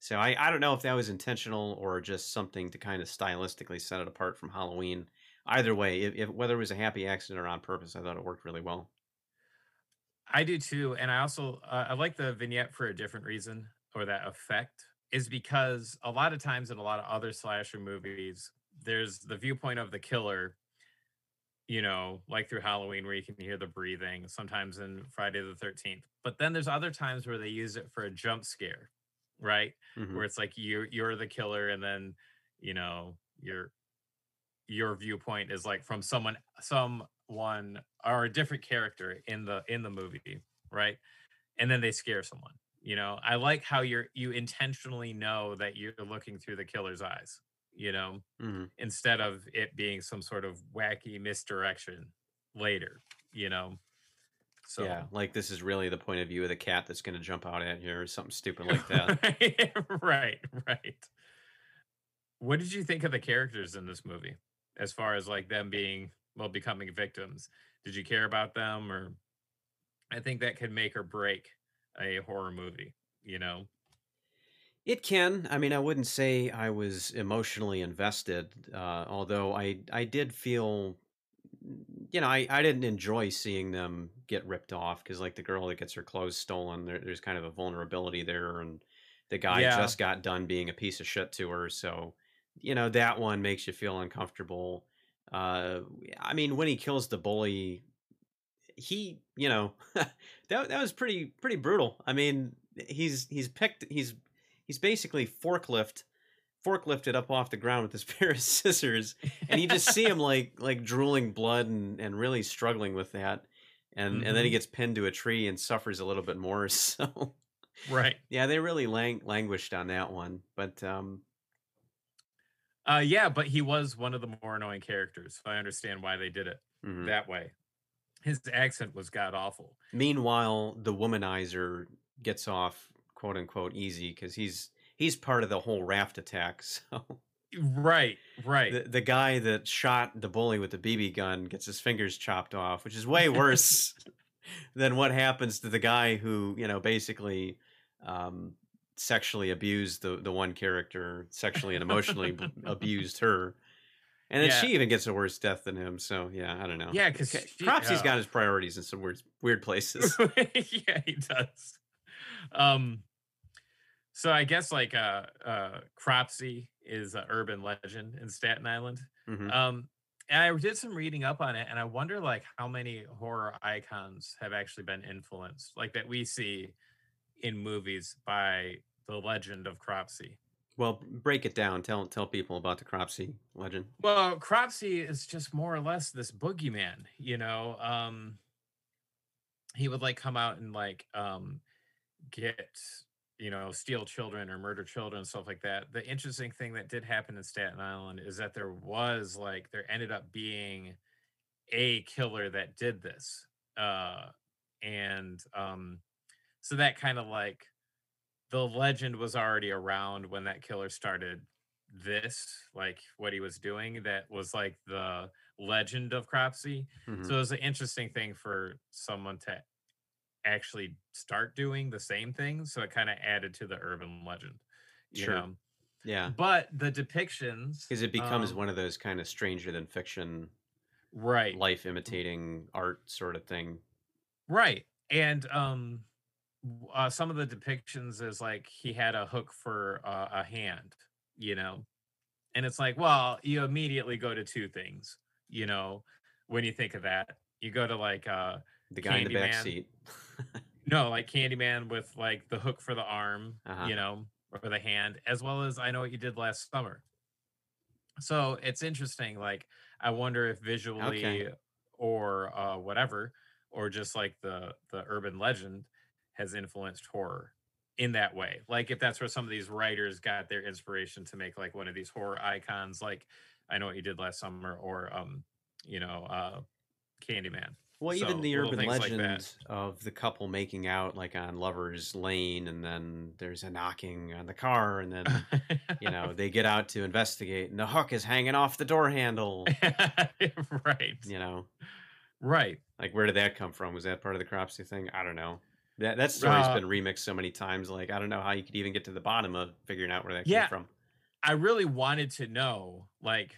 So I, I don't know if that was intentional or just something to kind of stylistically set it apart from Halloween. Either way, if, if whether it was a happy accident or on purpose, I thought it worked really well. I do too, and I also uh, I like the vignette for a different reason, or that effect is because a lot of times in a lot of other slasher movies, there's the viewpoint of the killer, you know, like through Halloween where you can hear the breathing, sometimes in Friday the 13th. But then there's other times where they use it for a jump scare, right? hmm Where it's like you're you're the killer and then, you know, your your viewpoint is like from someone someone or a different character in the in the movie, right? And then they scare someone. You know, I like how you're you intentionally know that you're looking through the killer's eyes, you know, hmm instead of it being some sort of wacky misdirection later, you know. so Yeah, like this is really the point of view of the cat that's going to jump out at you or something stupid like that. right, right. What did you think of the characters in this movie? As far as like them being well becoming victims. Did you care about them or I think that could make or break a horror movie, you know? It can. I mean, I wouldn't say I was emotionally invested, uh, although I I did feel, you know, I, I didn't enjoy seeing them get ripped off because, like, the girl that gets her clothes stolen, there, there's kind of a vulnerability there, and the guy Yeah. just got done being a piece of shit to her, so you know that one makes you feel uncomfortable. Uh, I mean, when he kills the bully, he, you know, that that was pretty pretty brutal. I mean, he's he's picked he's he's basically forklift forklifted up off the ground with his pair of scissors, and you just see him like like drooling blood and and really struggling with that, and and then he Mhm. gets pinned to a tree and suffers a little bit more. So Right. yeah, they really lang- languished on that one, but um, Uh, yeah, but he was one of the more annoying characters. So I understand why they did it mhm. that way. His accent was god awful. meanwhile, the womanizer gets off quote unquote easy because he's he's part of the whole raft attack. So. Right, right. the, the guy that shot the bully with the BB gun gets his fingers chopped off, which is way worse than what happens to the guy who, you know, basically um, sexually abused the, the one character, sexually and emotionally abused her. And then Yeah. she even gets a worse death than him. So, yeah, I don't know. Yeah, because Okay, Cropsy's got his priorities in some weird, weird places. yeah, he does. Um, so I guess like uh, uh, Cropsy is an urban legend in Staten Island. Mhm. Um, and I did some reading up on it, and I wonder like how many horror icons have actually been influenced, like that we see in movies by the legend of Cropsy. Well, break it down. Tell tell people about the Cropsy legend. Well, Cropsy is just more or less this boogeyman, you know. Um he would like come out and like um get you know steal children or murder children and stuff like that. The interesting thing that did happen in Staten Island is that there was like there ended up being a killer that did this. Uh and um so that kind of like the legend was already around when that killer started this, like what he was doing, that was like the legend of Cropsy. Mhm. So it was an interesting thing for someone to actually start doing the same thing. So it kind of added to the urban legend. You Sure. know? yeah. But the depictions Because it becomes um, one of those kind of stranger than fiction, right. life imitating art sort of thing. Right. And um uh, some of the depictions is like he had a hook for uh, a hand, you know. And it's like, well, you immediately go to two things, you know, when you think of that. You go to like uh The guy in the back Candyman. seat. no, like Candyman with like the hook for the arm, Uh-huh. you know, or the hand, as well as I know what you did last summer. So it's interesting. Like, I wonder if visually or uh, whatever, or just like the the urban legend has influenced horror in that way. Like, if that's where some of these writers got their inspiration to make like one of these horror icons, like I know what you did last summer, or um, you know, uh, Candyman. Well, even So, the urban things like legend of the couple making out like on Lover's Lane, and then there's a knocking on the car, and then you know they get out to investigate, and the hook is hanging off the door handle. right. You know, Right. like where did that come from? Was that part of the Cropsy thing? I don't know. That that story's Uh, been remixed so many times. Like I don't know how you could even get to the bottom of figuring out where that Yeah. came from. I really wanted to know like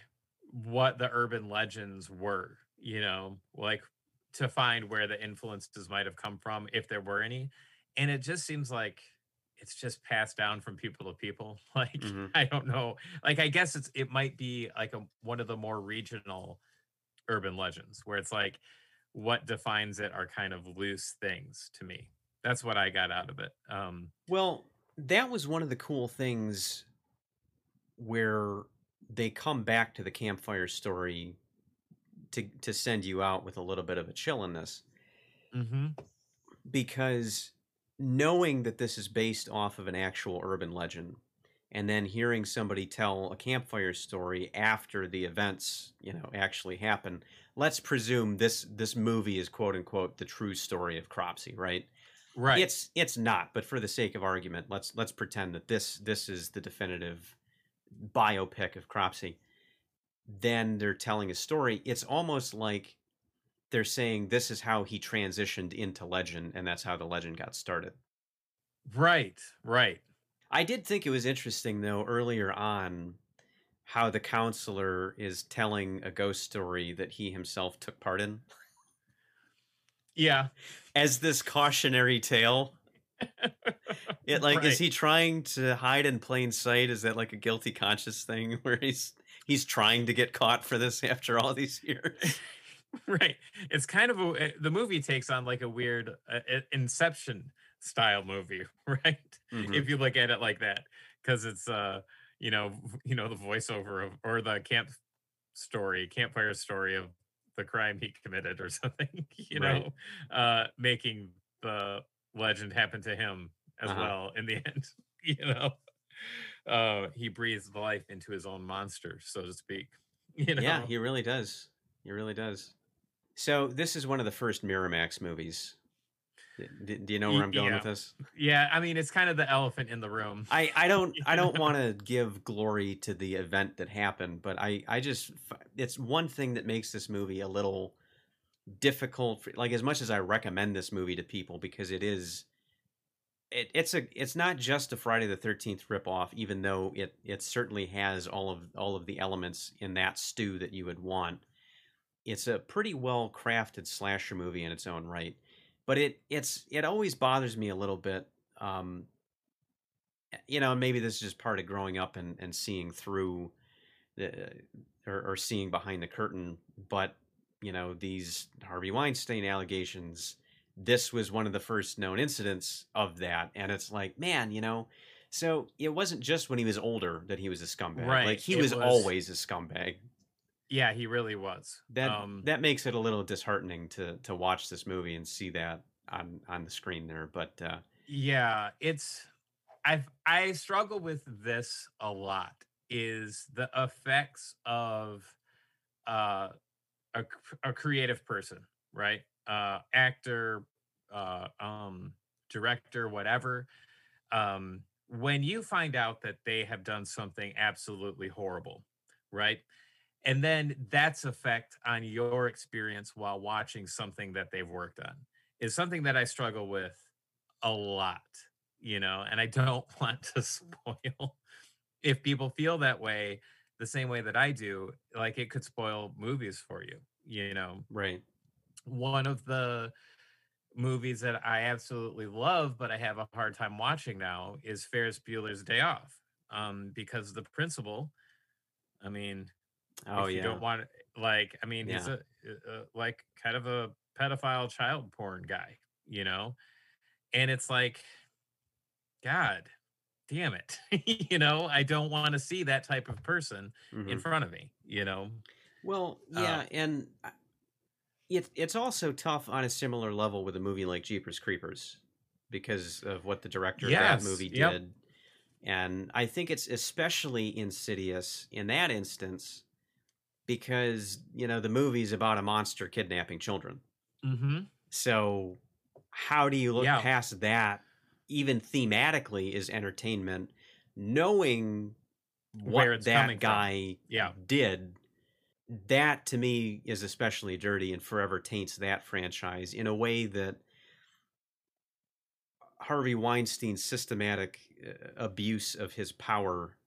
what the urban legends were, you know, like to find where the influences might have come from if there were any. And it just seems like it's just passed down from people to people. Like Mhm. I don't know. Like I guess it's it might be like a one of the more regional urban legends where it's like what defines it are kind of loose things to me. That's what I got out of it. Um Well, that was one of the cool things where they come back to the campfire story to to send you out with a little bit of a chill in this mhm. because knowing that this is based off of an actual urban legend and then hearing somebody tell a campfire story after the events you know actually happen let's presume this this movie is quote unquote the true story of cropsy right right. it's it's not but for the sake of argument let's let's pretend that this this is the definitive biopic of cropsy then they're telling a story it's almost like they're saying this is how he transitioned into legend and that's how the legend got started right. Right. I did think it was interesting though earlier on how the counselor is telling a ghost story that he himself took part in Yeah. as this cautionary tale. It like is he trying to hide in plain sight? Is that like a guilty conscious thing where he's he's trying to get caught for this after all these years? right. It's kind of a eh, the movie takes on like a weird uh, Inception style movie, right? Mhm. If you look at it like that, because it's uh, you know, you know, the voiceover of or the camp story, campfire story of the crime he committed or something, you Right. know, uh, making the legend happen to him as Uh-huh. well in the end, you know. Uh, he breathes life into his own monster, so to speak. You know, Yeah, he really does. He really does. So this is one of the first Miramax movies. D- d- Do you know where I'm going yeah. with this? Yeah, I mean, it's kind of the elephant in the room. I, I don't I don't want to give glory to the event that happened, but I I just it's one thing that makes this movie a little difficult. For, like as much as I recommend this movie to people because it is it, it's a it's not just a Friday the Thirteenth ripoff, even though it it certainly has all of all of the elements in that stew that you would want. It's a pretty well crafted slasher movie in its own right, but it it's it always bothers me a little bit. Um, you know, maybe this is just part of growing up and, and seeing through the or, or seeing behind the curtain. But you know, these Harvey Weinstein allegations, this was one of the first known incidents of that, and it's like, man, you know. So it wasn't just when he was older that he was a scumbag. Right, Like he was, was- always a scumbag. Yeah, he really was. That um, that makes it a little disheartening to to watch this movie and see that on on the screen there. But uh, yeah, it's I I struggle with this a lot. Is the effects of uh, a a creative person, right? Uh, actor, uh, um, director, whatever. Um, when you find out that they have done something absolutely horrible, right? And then that's effect on your experience while watching something that they've worked on is something that I struggle with a lot, you know, and I don't want to spoil if people feel that way the same way that I do, like it could spoil movies for you, you know. right, One of the movies that I absolutely love, but I have a hard time watching now is Ferris Bueller's Day Off. Um, because the principal, I mean, oh if you yeah, don't want like i mean he's a, a like kind of a pedophile child porn guy you know and it's like god damn it you know i don't want to see that type of person Mhm. in front of me you know Well, Uh, yeah, and I- it it's also tough on a similar level with a movie like Jeepers Creepers because of what the director of that movie yep. did. And I think it's especially insidious in that instance because, you know, the movie's about a monster kidnapping children. mm-hmm So how do you look Yeah. past that even thematically is entertainment knowing Where what that guy Yeah. did that to me is especially dirty and forever taints that franchise in a way that Harvey Weinstein's systematic uh, abuse of his power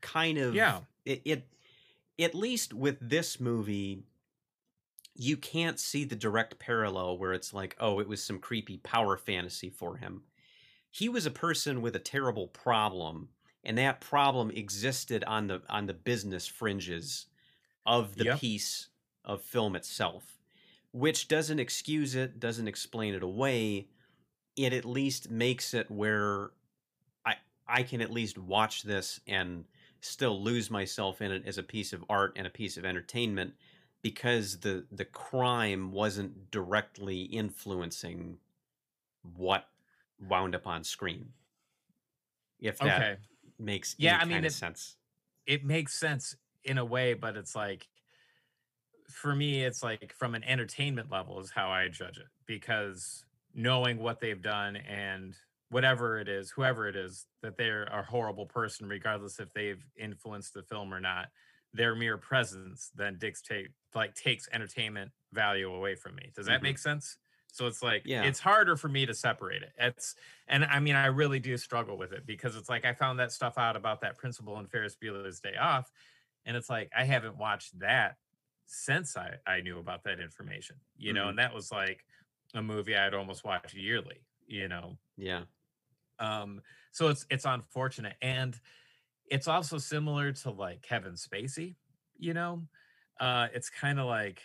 kind of Yeah. it, it at least with this movie you can't see the direct parallel where it's like oh it was some creepy power fantasy for him he was a person with a terrible problem and that problem existed on the on the business fringes of the Yep. piece of film itself which doesn't excuse it doesn't explain it away it at least makes it where i i can at least watch this and still lose myself in it as a piece of art and a piece of entertainment because the the crime wasn't directly influencing what wound up on screen if that okay. makes Yeah, I mean, it- sense. it makes sense in a way but it's like for me it's like from an entertainment level is how i judge it because knowing what they've done and whatever it is whoever it is that they're a horrible person regardless if they've influenced the film or not their mere presence then dictate like takes entertainment value away from me does that Mhm. make sense So it's like Yeah. it's harder for me to separate it. It's and I mean I really do struggle with it because it's like I found that stuff out about that principal in Ferris Bueller's Day Off, and it's like I haven't watched that since I I knew about that information, you know, Mhm. and that was like a movie I'd almost watch yearly, you know. Yeah. Um, so it's it's unfortunate, and it's also similar to like Kevin Spacey. You know, uh, it's kind of like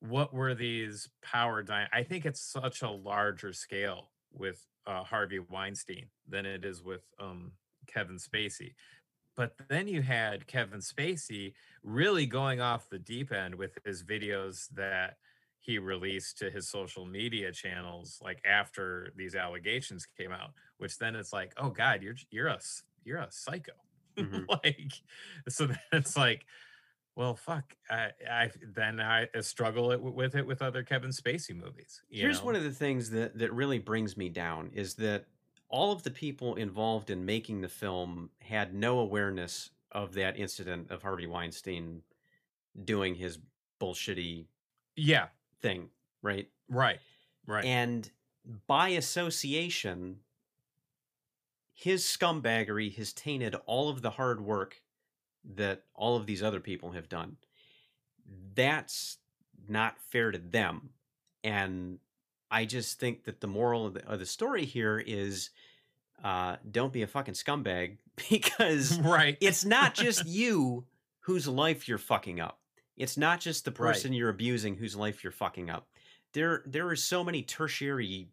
what were these power? I think it's such a larger scale with uh, Harvey Weinstein than it is with um, Kevin Spacey. But then you had Kevin Spacey really going off the deep end with his videos that he released to his social media channels like after these allegations came out which then it's like oh god you're you're a you're a psycho Mhm. like so then it's like well fuck i i then i struggle it, with it with other kevin spacey movies you Here's know? one of the things that that really brings me down is that all of the people involved in making the film had no awareness of that incident of Harvey Weinstein doing his bullshitty yeah thing, right? right right And by association, his scumbaggery has tainted all of the hard work that all of these other people have done. That's not fair to them. And I just think that the moral of the, of the story here is uh, don't be a fucking scumbag because right it's not just you whose life you're fucking up. It's not just the Right. person you're abusing whose life you're fucking up. There there are so many tertiary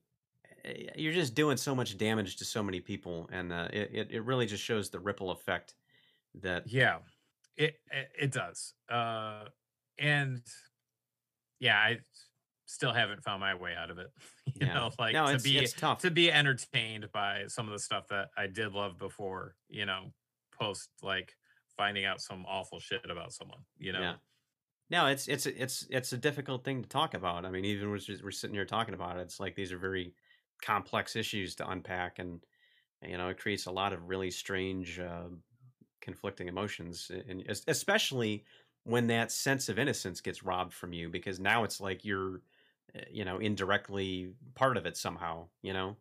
you're just doing so much damage to so many people and uh, it, it really just shows the ripple effect that Yeah, it it, does. Uh, and yeah, I still haven't found my way out of it. You yeah. know, like no, to be to be entertained by some of the stuff that I did love before. You know, post like finding out some awful shit about someone. You know, Yeah. No, it's it's it's it's a difficult thing to talk about. I mean, even we're just, we're sitting here talking about it, it's like these are very complex issues to unpack, and you know, it creates a lot of really strange, uh, conflicting emotions, and especially when that sense of innocence gets robbed from you, because now it's like you're, uh, you know, indirectly part of it somehow. You know,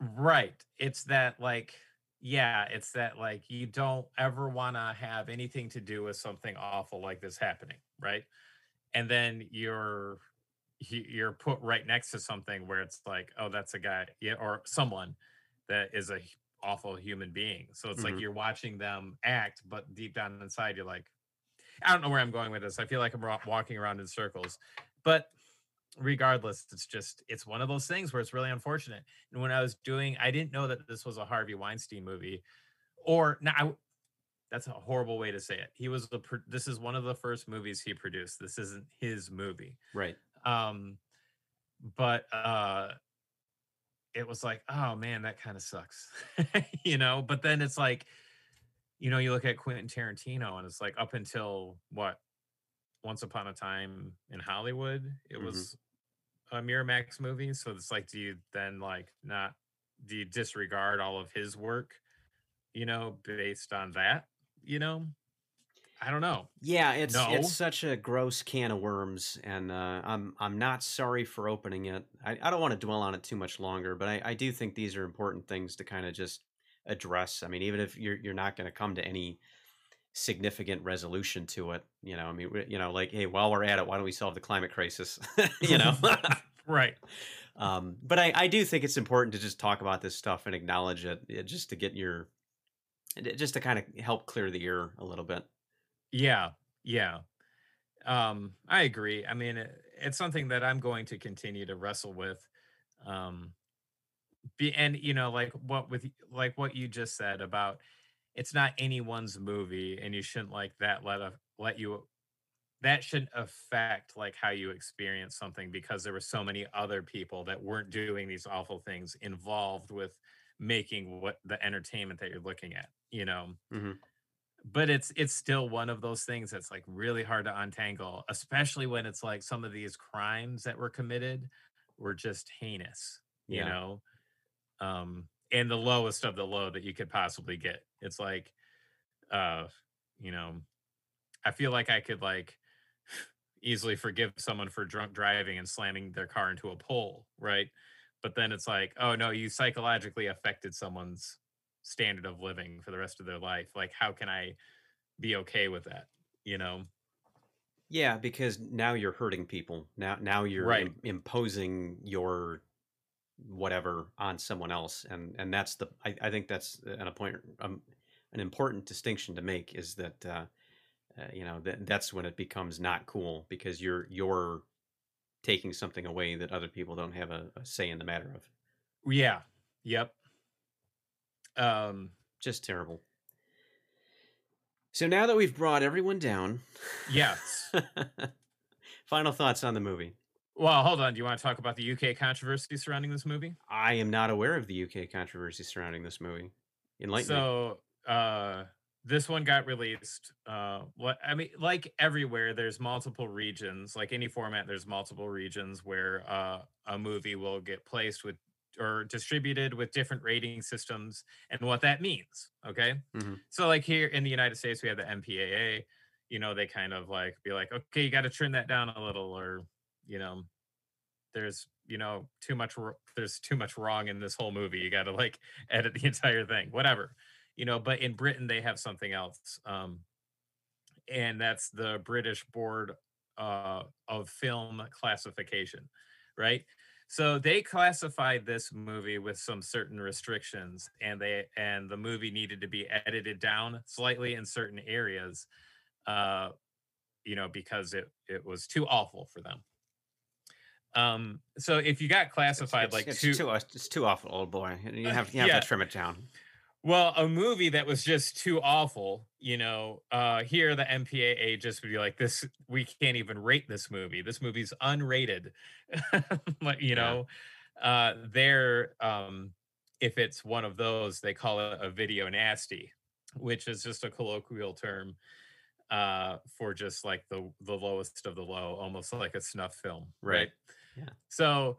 Right. It's that like yeah, it's that like you don't ever want to have anything to do with something awful like this happening, right? And then you're you're put right next to something where it's like, oh, that's a guy, yeah, or someone that is a awful human being. So it's Mhm. like you're watching them act, but deep down inside, you're like, I don't know where I'm going with this. I feel like I'm walking around in circles, but regardless, it's just it's one of those things where it's really unfortunate. And when I was doing, I didn't know that this was a Harvey Weinstein movie, or now that's a horrible way to say it. He was the this is one of the first movies he produced. This isn't his movie. right? Um, but uh, it was like, oh man, that kind of sucks, you know. But then it's like, you know, you look at Quentin Tarantino, and it's like up until what, Once Upon a Time in Hollywood, it Mhm. was a Miramax movie. So it's like, do you then like not do you disregard all of his work, you know, based on that? You know, I don't know. Yeah, it's No. it's such a gross can of worms, and uh, I'm I'm not sorry for opening it. I, I don't want to dwell on it too much longer, but I, I do think these are important things to kind of just address. I mean, even if you're you're not going to come to any significant resolution to it, you know, I mean, you know, like, hey, while we're at it, why don't we solve the climate crisis? you know, right. um, but I I do think it's important to just talk about this stuff and acknowledge it, just to get your just to kind of help clear the air a little bit. Yeah, yeah. Um, I agree. I mean, it, it's something that I'm going to continue to wrestle with. Um, be and you know, like what with like what you just said about it's not anyone's movie, and you shouldn't like that let a, let you that shouldn't affect like how you experience something because there were so many other people that weren't doing these awful things involved with making what the entertainment that you're looking at. You know, Mhm. But it's it's still one of those things that's like really hard to untangle especially when it's like some of these crimes that were committed were just heinous you Yeah. know um and the lowest of the low that you could possibly get it's like uh you know i feel like i could like easily forgive someone for drunk driving and slamming their car into a pole, right? But then it's like, oh no, you psychologically affected someone's standard of living for the rest of their life. Like, how can I be okay with that? You know? Yeah, because now you're hurting people. Now, now you're Right. im- imposing your whatever on someone else, and and that's the. I, I think that's an point, um, an important distinction to make is that, uh, uh, you know, that that's when it becomes not cool because you're you're taking something away that other people don't have a, a say in the matter of. Yeah. Yep. Um, Just terrible. So now that we've brought everyone down, yes. final thoughts on the movie. Well, hold on. Do you want to talk about the UK controversy surrounding this movie? I am not aware of the UK controversy surrounding this movie. Enlighten me. So, uh, this one got released. Uh, what I mean, like everywhere, there's multiple regions. Like any format, there's multiple regions where uh, a movie will get placed with or distributed with different rating systems and what that means. Okay. Mhm. So, like here in the United States, we have the MPAA. You know, they kind of like be like, okay, you got to trim that down a little, or you know, there's you know too much. There's too much wrong in this whole movie. You got to like edit the entire thing, whatever. You know, but in Britain they have something else, um, and that's the British Board uh, of Film Classification, right? So they classified this movie with some certain restrictions, and they and the movie needed to be edited down slightly in certain areas, uh, you know, because it it was too awful for them. Um, so if you got classified it's, like it's too, too it's too awful, old boy. You Uh, have you have yeah. to trim it down. Well, a movie that was just too awful, you know, uh here the MPAA just would be like, this we can't even rate this movie. This movie's unrated. you Yeah. know, uh they're um if it's one of those, they call it a video nasty, which is just a colloquial term uh for just like the the lowest of the low, almost like a snuff film, Right. right? Yeah. So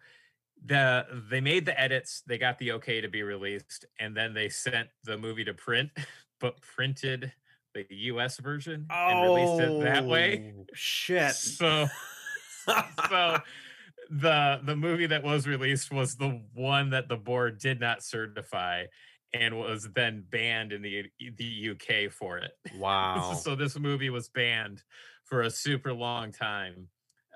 the they made the edits, they got the okay to be released, and then they sent the movie to print, but printed the US version and released it that way. Oh, Shit. So so the the movie that was released was the one that the board did not certify and was then banned in the the UK for it. wow. so this movie was banned for a super long time,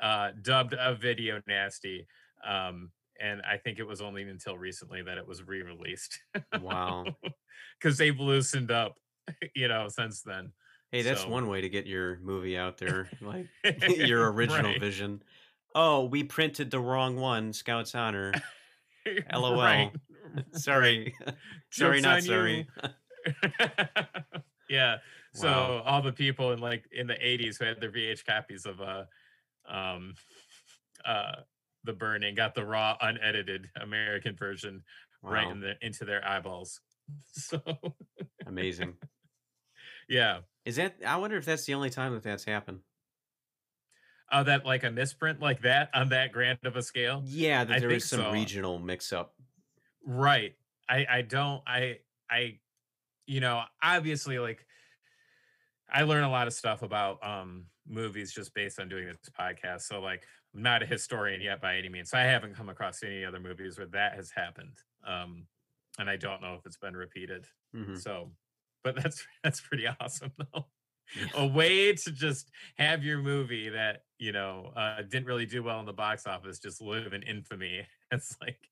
uh, dubbed a video nasty. Um, and I think it was only until recently that it was re-released wow. because they've loosened up, you know, since then. Hey, that's So- one way to get your movie out there, like your original Right. vision. Oh, we printed the wrong one, Scout's Honor. LOL. Right. Sorry. sorry, not sorry. yeah. So all the people in like in the 80s who had their VH copies of uh um uh the burning got the raw unedited American version right in the into their eyeballs. So Amazing. yeah. Is that I wonder if that's the only time that that's happened. Oh, that like a misprint like that on that grand of a scale. Yeah, that there was some so. regional mix up. Right. I I don't I I you know, obviously like I learn a lot of stuff about um movies just based on doing this podcast. So like I'm not a historian yet by any means. So I haven't come across any other movies where that has happened. Um and I don't know if it's been repeated. Mhm. So but that's that's pretty awesome though. Yeah. A way to just have your movie that, you know, uh didn't really do well in the box office just live in infamy. It's like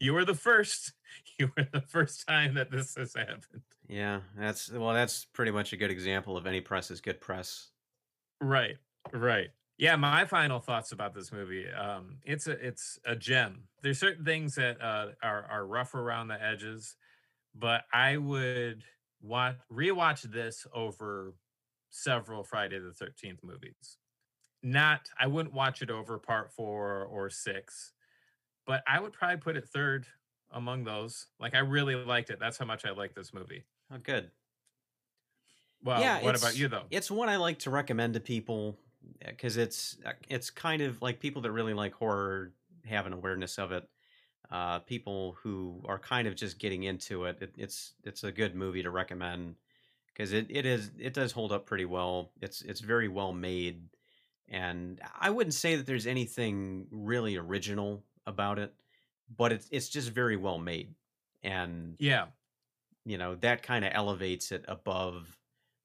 you were the first. You were the first time that this has happened. Yeah, that's well, that's pretty much a good example of any press is good press. Right. Right. Yeah, my final thoughts about this movie. Um, it's a it's a gem. There's certain things that uh, are are rough around the edges, but I would watch rewatch this over several Friday the Thirteenth movies. Not, I wouldn't watch it over Part Four or Six, but I would probably put it third among those. Like I really liked it. That's how much I like this movie. Oh, good. Well, Yeah, what about you though? It's one I like to recommend to people because it's uh, it's kind of like people that really like horror have an awareness of it. Uh, people who are kind of just getting into it, it it's it's a good movie to recommend because it, it is it does hold up pretty well. It's it's very well made. and I wouldn't say that there's anything really original about it, but it's it's just very well made, and Yeah. you know that kind of elevates it above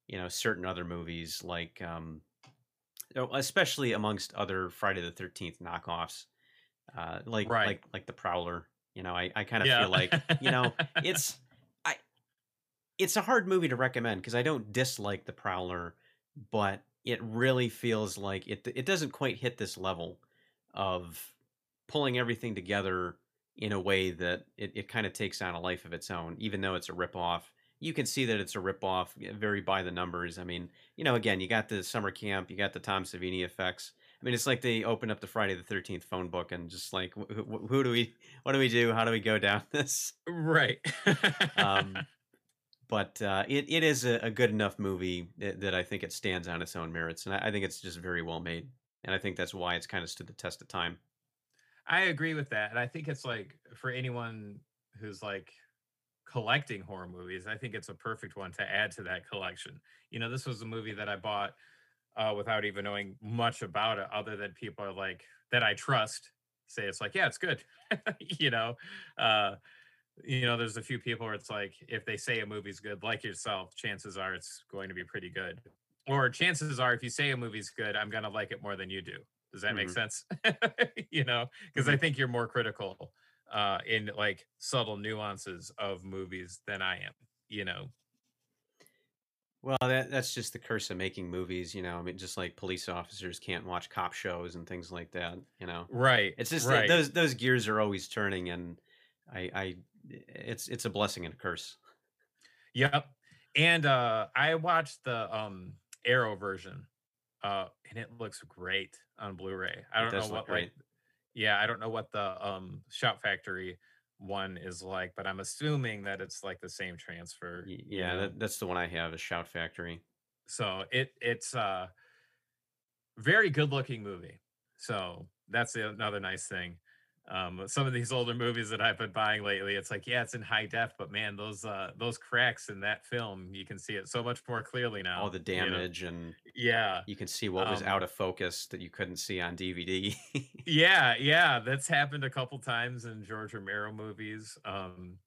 you know certain other movies like um especially amongst other Friday the 13th knockoffs uh like Right. like like the Prowler you know I I kind of Yeah. feel like you know it's I it's a hard movie to recommend because I don't dislike the Prowler but it really feels like it it doesn't quite hit this level of pulling everything together in a way that it, it kind of takes on a life of its own, even though it's a ripoff. You can see that it's a ripoff, very by the numbers. I mean, you know, again, you got the summer camp, you got the Tom Savini effects. I mean, it's like they open up the Friday the Thirteenth phone book and just like, wh- wh- who do we, what do we do, how do we go down this? right. Um, but uh, it it is a, a good enough movie that, that I think it stands on its own merits, and I, I think it's just very well made, and I think that's why it's kind of stood the test of time. I agree with that. And I think it's like for anyone who's like collecting horror movies, I think it's a perfect one to add to that collection. You know, this was a movie that I bought uh, without even knowing much about it, other than people are like that I trust say it's like, yeah, it's good. you know, uh, you know, there's a few people where it's like if they say a movie's good, like yourself, chances are it's going to be pretty good. Or chances are, if you say a movie's good, I'm gonna like it more than you do. Does that make Mhm. sense? you know, because I think you're more critical uh, in like subtle nuances of movies than I am. You know, Well, that that's just the curse of making movies, you know. I mean, just like police officers can't watch cop shows and things like that, you know. right? It's just right. those those gears are always turning, and I, I, it's it's a blessing and a curse. Yep. And uh I watched the um Arrow version. Uh and it looks great on Blu-ray. I don't know what like yeah, I don't know what the um Shout Factory one is like, but I'm assuming that it's like the same transfer, Y- you Yeah, know. that, that's the one I have, is Shout Factory. So it it's uh very good looking movie. So that's the- another nice thing. Um, some of these older movies that I've been buying lately, it's like, yeah, it's in high def, but man, those uh those cracks in that film, you can see it so much more clearly now. All the you know? damage, and Yeah. you can see what was Um, out of focus that you couldn't see on DVD. yeah, yeah. That's happened a couple times in George Romero movies. Um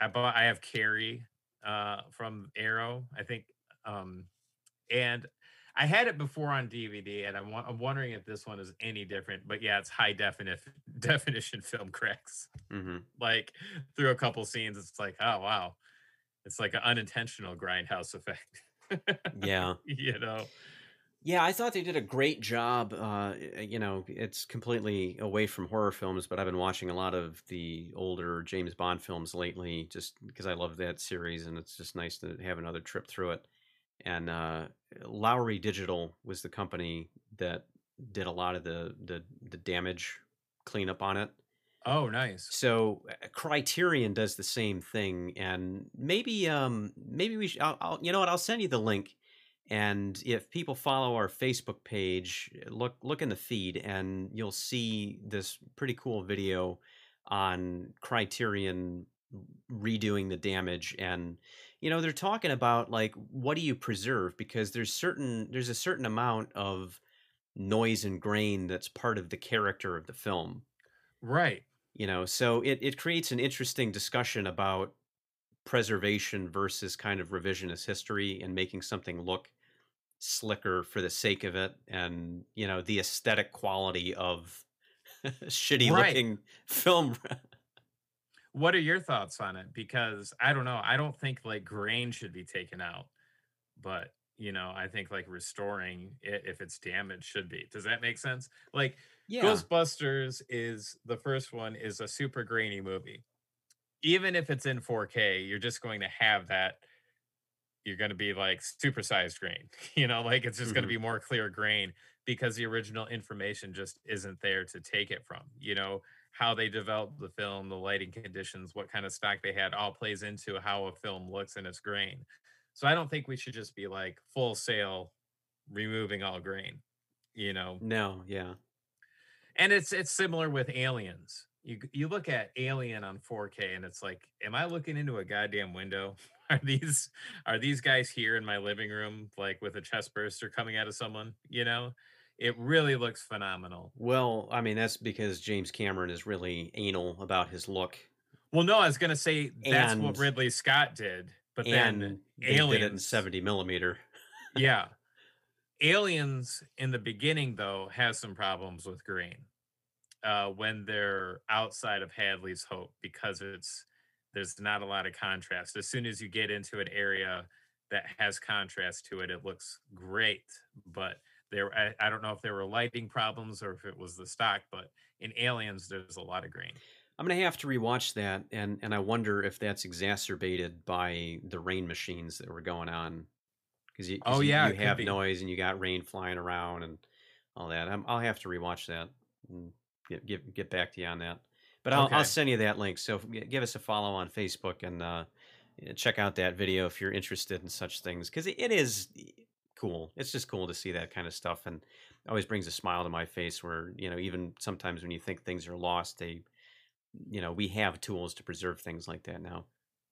I bought I have Carrie uh from Arrow, I think. Um and I had it before on DVD, and I'm, wa- I'm wondering if this one is any different. But yeah, it's high definition definition film cracks. hmm Like through a couple scenes, it's like, oh wow, it's like an unintentional grindhouse effect. Yeah. you know, Yeah, I thought they did a great job. Uh, you know, it's completely away from horror films, but I've been watching a lot of the older James Bond films lately, just because I love that series, and it's just nice to have another trip through it. And uh, Lowry Digital was the company that did a lot of the the, the damage cleanup on it. oh nice. So uh, Criterion does the same thing, and maybe um maybe we should. I'll, I'll you know what? I'll send you the link, and if people follow our Facebook page, look look in the feed, and you'll see this pretty cool video on Criterion redoing the damage and you know they're talking about like what do you preserve because there's certain there's a certain amount of noise and grain that's part of the character of the film Right. you know so it, it creates an interesting discussion about preservation versus kind of revisionist history and making something look slicker for the sake of it and you know the aesthetic quality of shitty Right. looking film What are your thoughts on it? Because I don't know. I don't think like grain should be taken out, but you know, I think like restoring it if it's damaged should be. Does that make sense? Like yeah Ghostbusters is the first one is a super grainy movie. Even if it's in 4K, you're just going to have that. You're going to be like supersized grain, you know, like it's just going Mhm. to be more clear grain because the original information just isn't there to take it from. You know, how they developed the film, the lighting conditions, what kind of stock they had, all plays into how a film looks in its grain. So I don't think we should just be like full sail removing all grain, you know? No yeah. And it's it's similar with aliens. You you look at alien on 4k and it's like am i looking into a goddamn window? Are these are these guys here in my living room like with a chest burster coming out of someone? You know it really looks phenomenal. Well, I mean, that's because James Cameron is really anal about his look. Well, no, I was gonna say that's And- what Ridley Scott did, but then they did it in Aliens- 70 millimeter. yeah. Aliens in the beginning though has some problems with green. Uh when they're outside of Hadley's Hope because it's there's not a lot of contrast. As soon as you get into an area that has contrast to it, it looks great. But there I, I don't know if there were lighting problems or if it was the stock, but in Aliens there's a lot of green. I'm gonna have to rewatch that, and and I wonder if that's exacerbated by the rain machines that were going on. Because you, 'cause Oh, you- yeah, you could have be. noise and you got rain flying around and all that. I'm, I'll have to rewatch that and get get get back to you on that. But I'll, Okay. I'll send you that link. So give us a follow on Facebook and uh, check out that video if you're interested in such things because it is cool. It's just cool to see that kind of stuff and always brings a smile to my face. Where you know even sometimes when you think things are lost, they you know we have tools to preserve things like that now.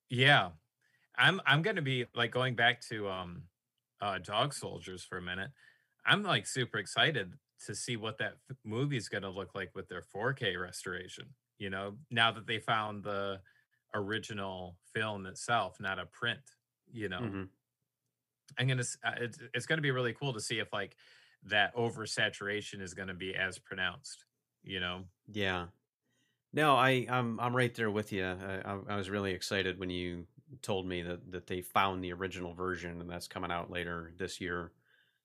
Yeah. I'm I'm gonna be like going back to um uh Dog Soldiers for a minute. I'm like super excited to see what that f- movie is gonna look like with their 4K restoration. You know, now that they found the original film itself, not a print. You know, Mhm. I'm gonna uh, it's, it's gonna be really cool to see if like that oversaturation is gonna be as pronounced. You know, Yeah. No, I I'm I'm right there with you. I, I, was really excited when you told me that that they found the original version and that's coming out later this year.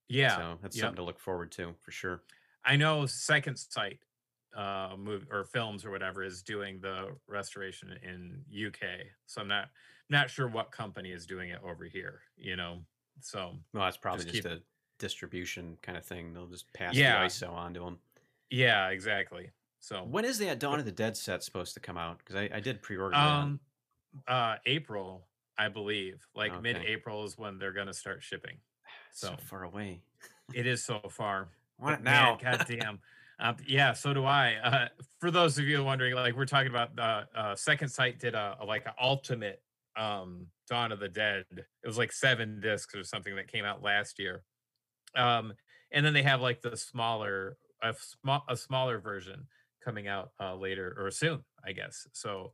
yeah. So that's yep. something to look forward to for sure. I know Second Sight uh move or films or whatever is doing the restoration in UK. So I'm not not sure what company is doing it over here, you know. So Well, it's probably Just just, keep- a distribution kind of thing. They'll just pass Yeah. the ISO on to them. yeah, exactly. So When is that Dawn of the Dead set supposed to come out? Because I, I did pre-order um uh April, I believe. Like Okay. mid-April is when they're gonna start shipping. So So far away. it is so far. Want it Man, now. goddamn. Um, yeah, so do I. Uh, for those of you wondering, like we're talking about, uh, uh, Second Sight did a, a like an ultimate um, Dawn of the Dead. It was like seven discs or something that came out last year. Um, and then they have like the smaller, a small, a smaller version coming out uh, later or soon, I guess. So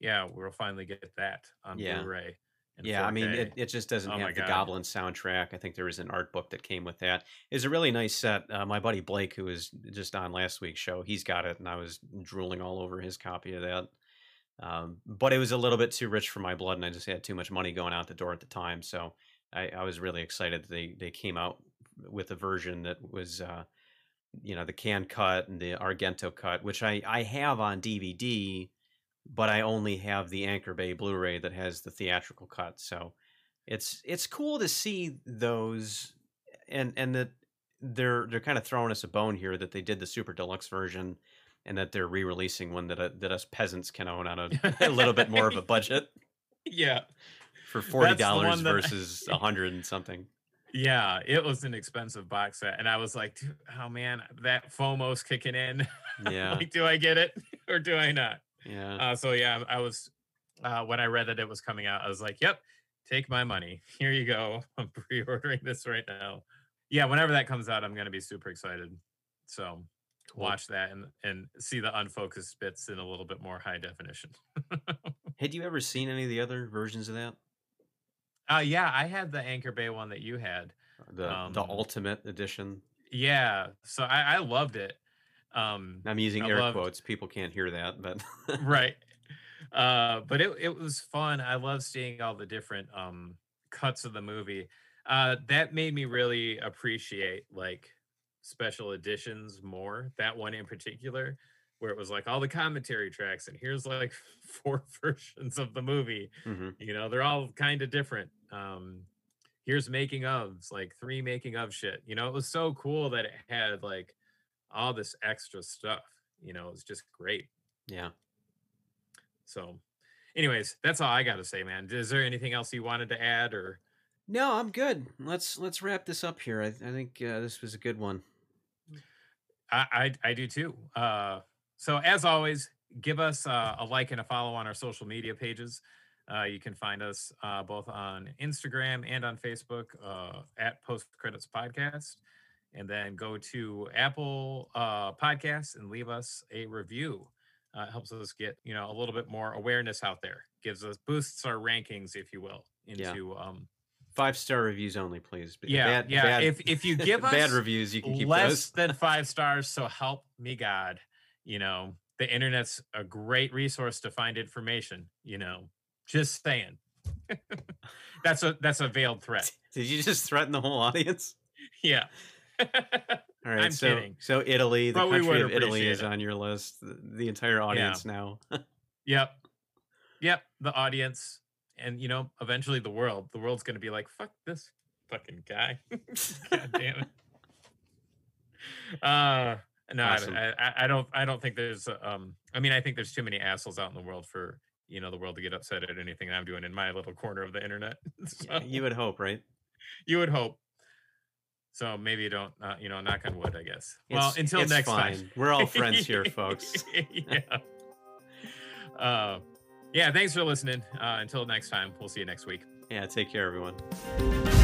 yeah, we'll finally get that on Yeah. Blu-ray. and Yeah, I mean, it, it just doesn't Oh have the God. Goblin soundtrack. I think there was an art book that came with that. It's a really nice set. Uh, my buddy Blake, who was just on last week's show, he's got it, and I was drooling all over his copy of that. Um, but it was a little bit too rich for my blood, and I just had too much money going out the door at the time. So I, I was really excited that they they came out with a version that was, uh, you know, the Cannes cut and the Argento cut, which I I have on DVD, but I only have the Anchor Bay Blu-ray that has the theatrical cut. So it's it's cool to see those, and and that they're they're kind of throwing us a bone here that they did the super deluxe version, and that they're re-releasing one that uh, that us peasants can own on a, a little bit more of a budget yeah. for forty dollars one that I- versus a hundred and something. Yeah, it was an expensive box set, and I was like, "Oh man, that FOMO's kicking in. Yeah, like, do I get it or do I not?" yeah. Uh, so yeah, I was uh, when I read that it was coming out, I was like, "Yep, take my money. Here you go. I'm pre-ordering this right now." Yeah, whenever that comes out, I'm gonna be super excited. So Watch that and and see the unfocused bits in a little bit more high definition. Had you ever seen any of the other versions of that? Uh yeah, I had the Anchor Bay one that you had. The the Um, ultimate edition. Yeah, so I, I loved it. Um, I'm using I air loved- quotes. People can't hear that, but right uh but it, it was fun i love seeing all the different um cuts of the movie uh that made me really appreciate like special editions more that one in particular where it was like all the commentary tracks and here's like four versions of the movie Mhm. you know they're all kind of different um here's making ofs like three making of shit you know it was so cool that it had like all this extra stuff you know it was just great yeah. so, anyways, that's all I got to say, man. Is there anything else you wanted to add, or No, I'm good. Let's let's wrap this up here. I, I think uh, this was a good one. I I, I do too. Uh, so as always, give us uh, a like and a follow on our social media pages. Uh, you can find us uh, both on Instagram and on Facebook uh, at Post Credits Podcast. and then go to Apple uh, Podcasts and leave us a review. Uh, it helps us get you know a little bit more awareness out there. Gives us boosts our rankings, if you will, Yeah. into um Five star reviews only, please. Yeah bad- yeah. bad- if if you give us bad reviews, you can keep less those. than five stars, so help me God. You know the internet's a great resource to find information. You know, just saying. that's a that's a veiled threat. Did you just threaten the whole audience? Yeah. All right, I'm so kidding. so Italy, the But country of Italy is it. on your list. The, the entire audience now. Yep. Yep. The audience. And you know, eventually the world. The world's gonna be like, fuck this fucking guy. God damn it. Uh no, I- Awesome. I, I, I don't I don't think there's um I mean I think there's too many assholes out in the world for you know the world to get upset at anything I'm doing in my little corner of the internet. so, Yeah, you would hope, right? you would hope. So maybe you don't uh, you know, knock on wood, I guess. well, until it's next fine. time. We're all friends here, folks. yeah. Uh, yeah, thanks for listening. Uh, until next time, we'll see you next week. Yeah, take care, everyone.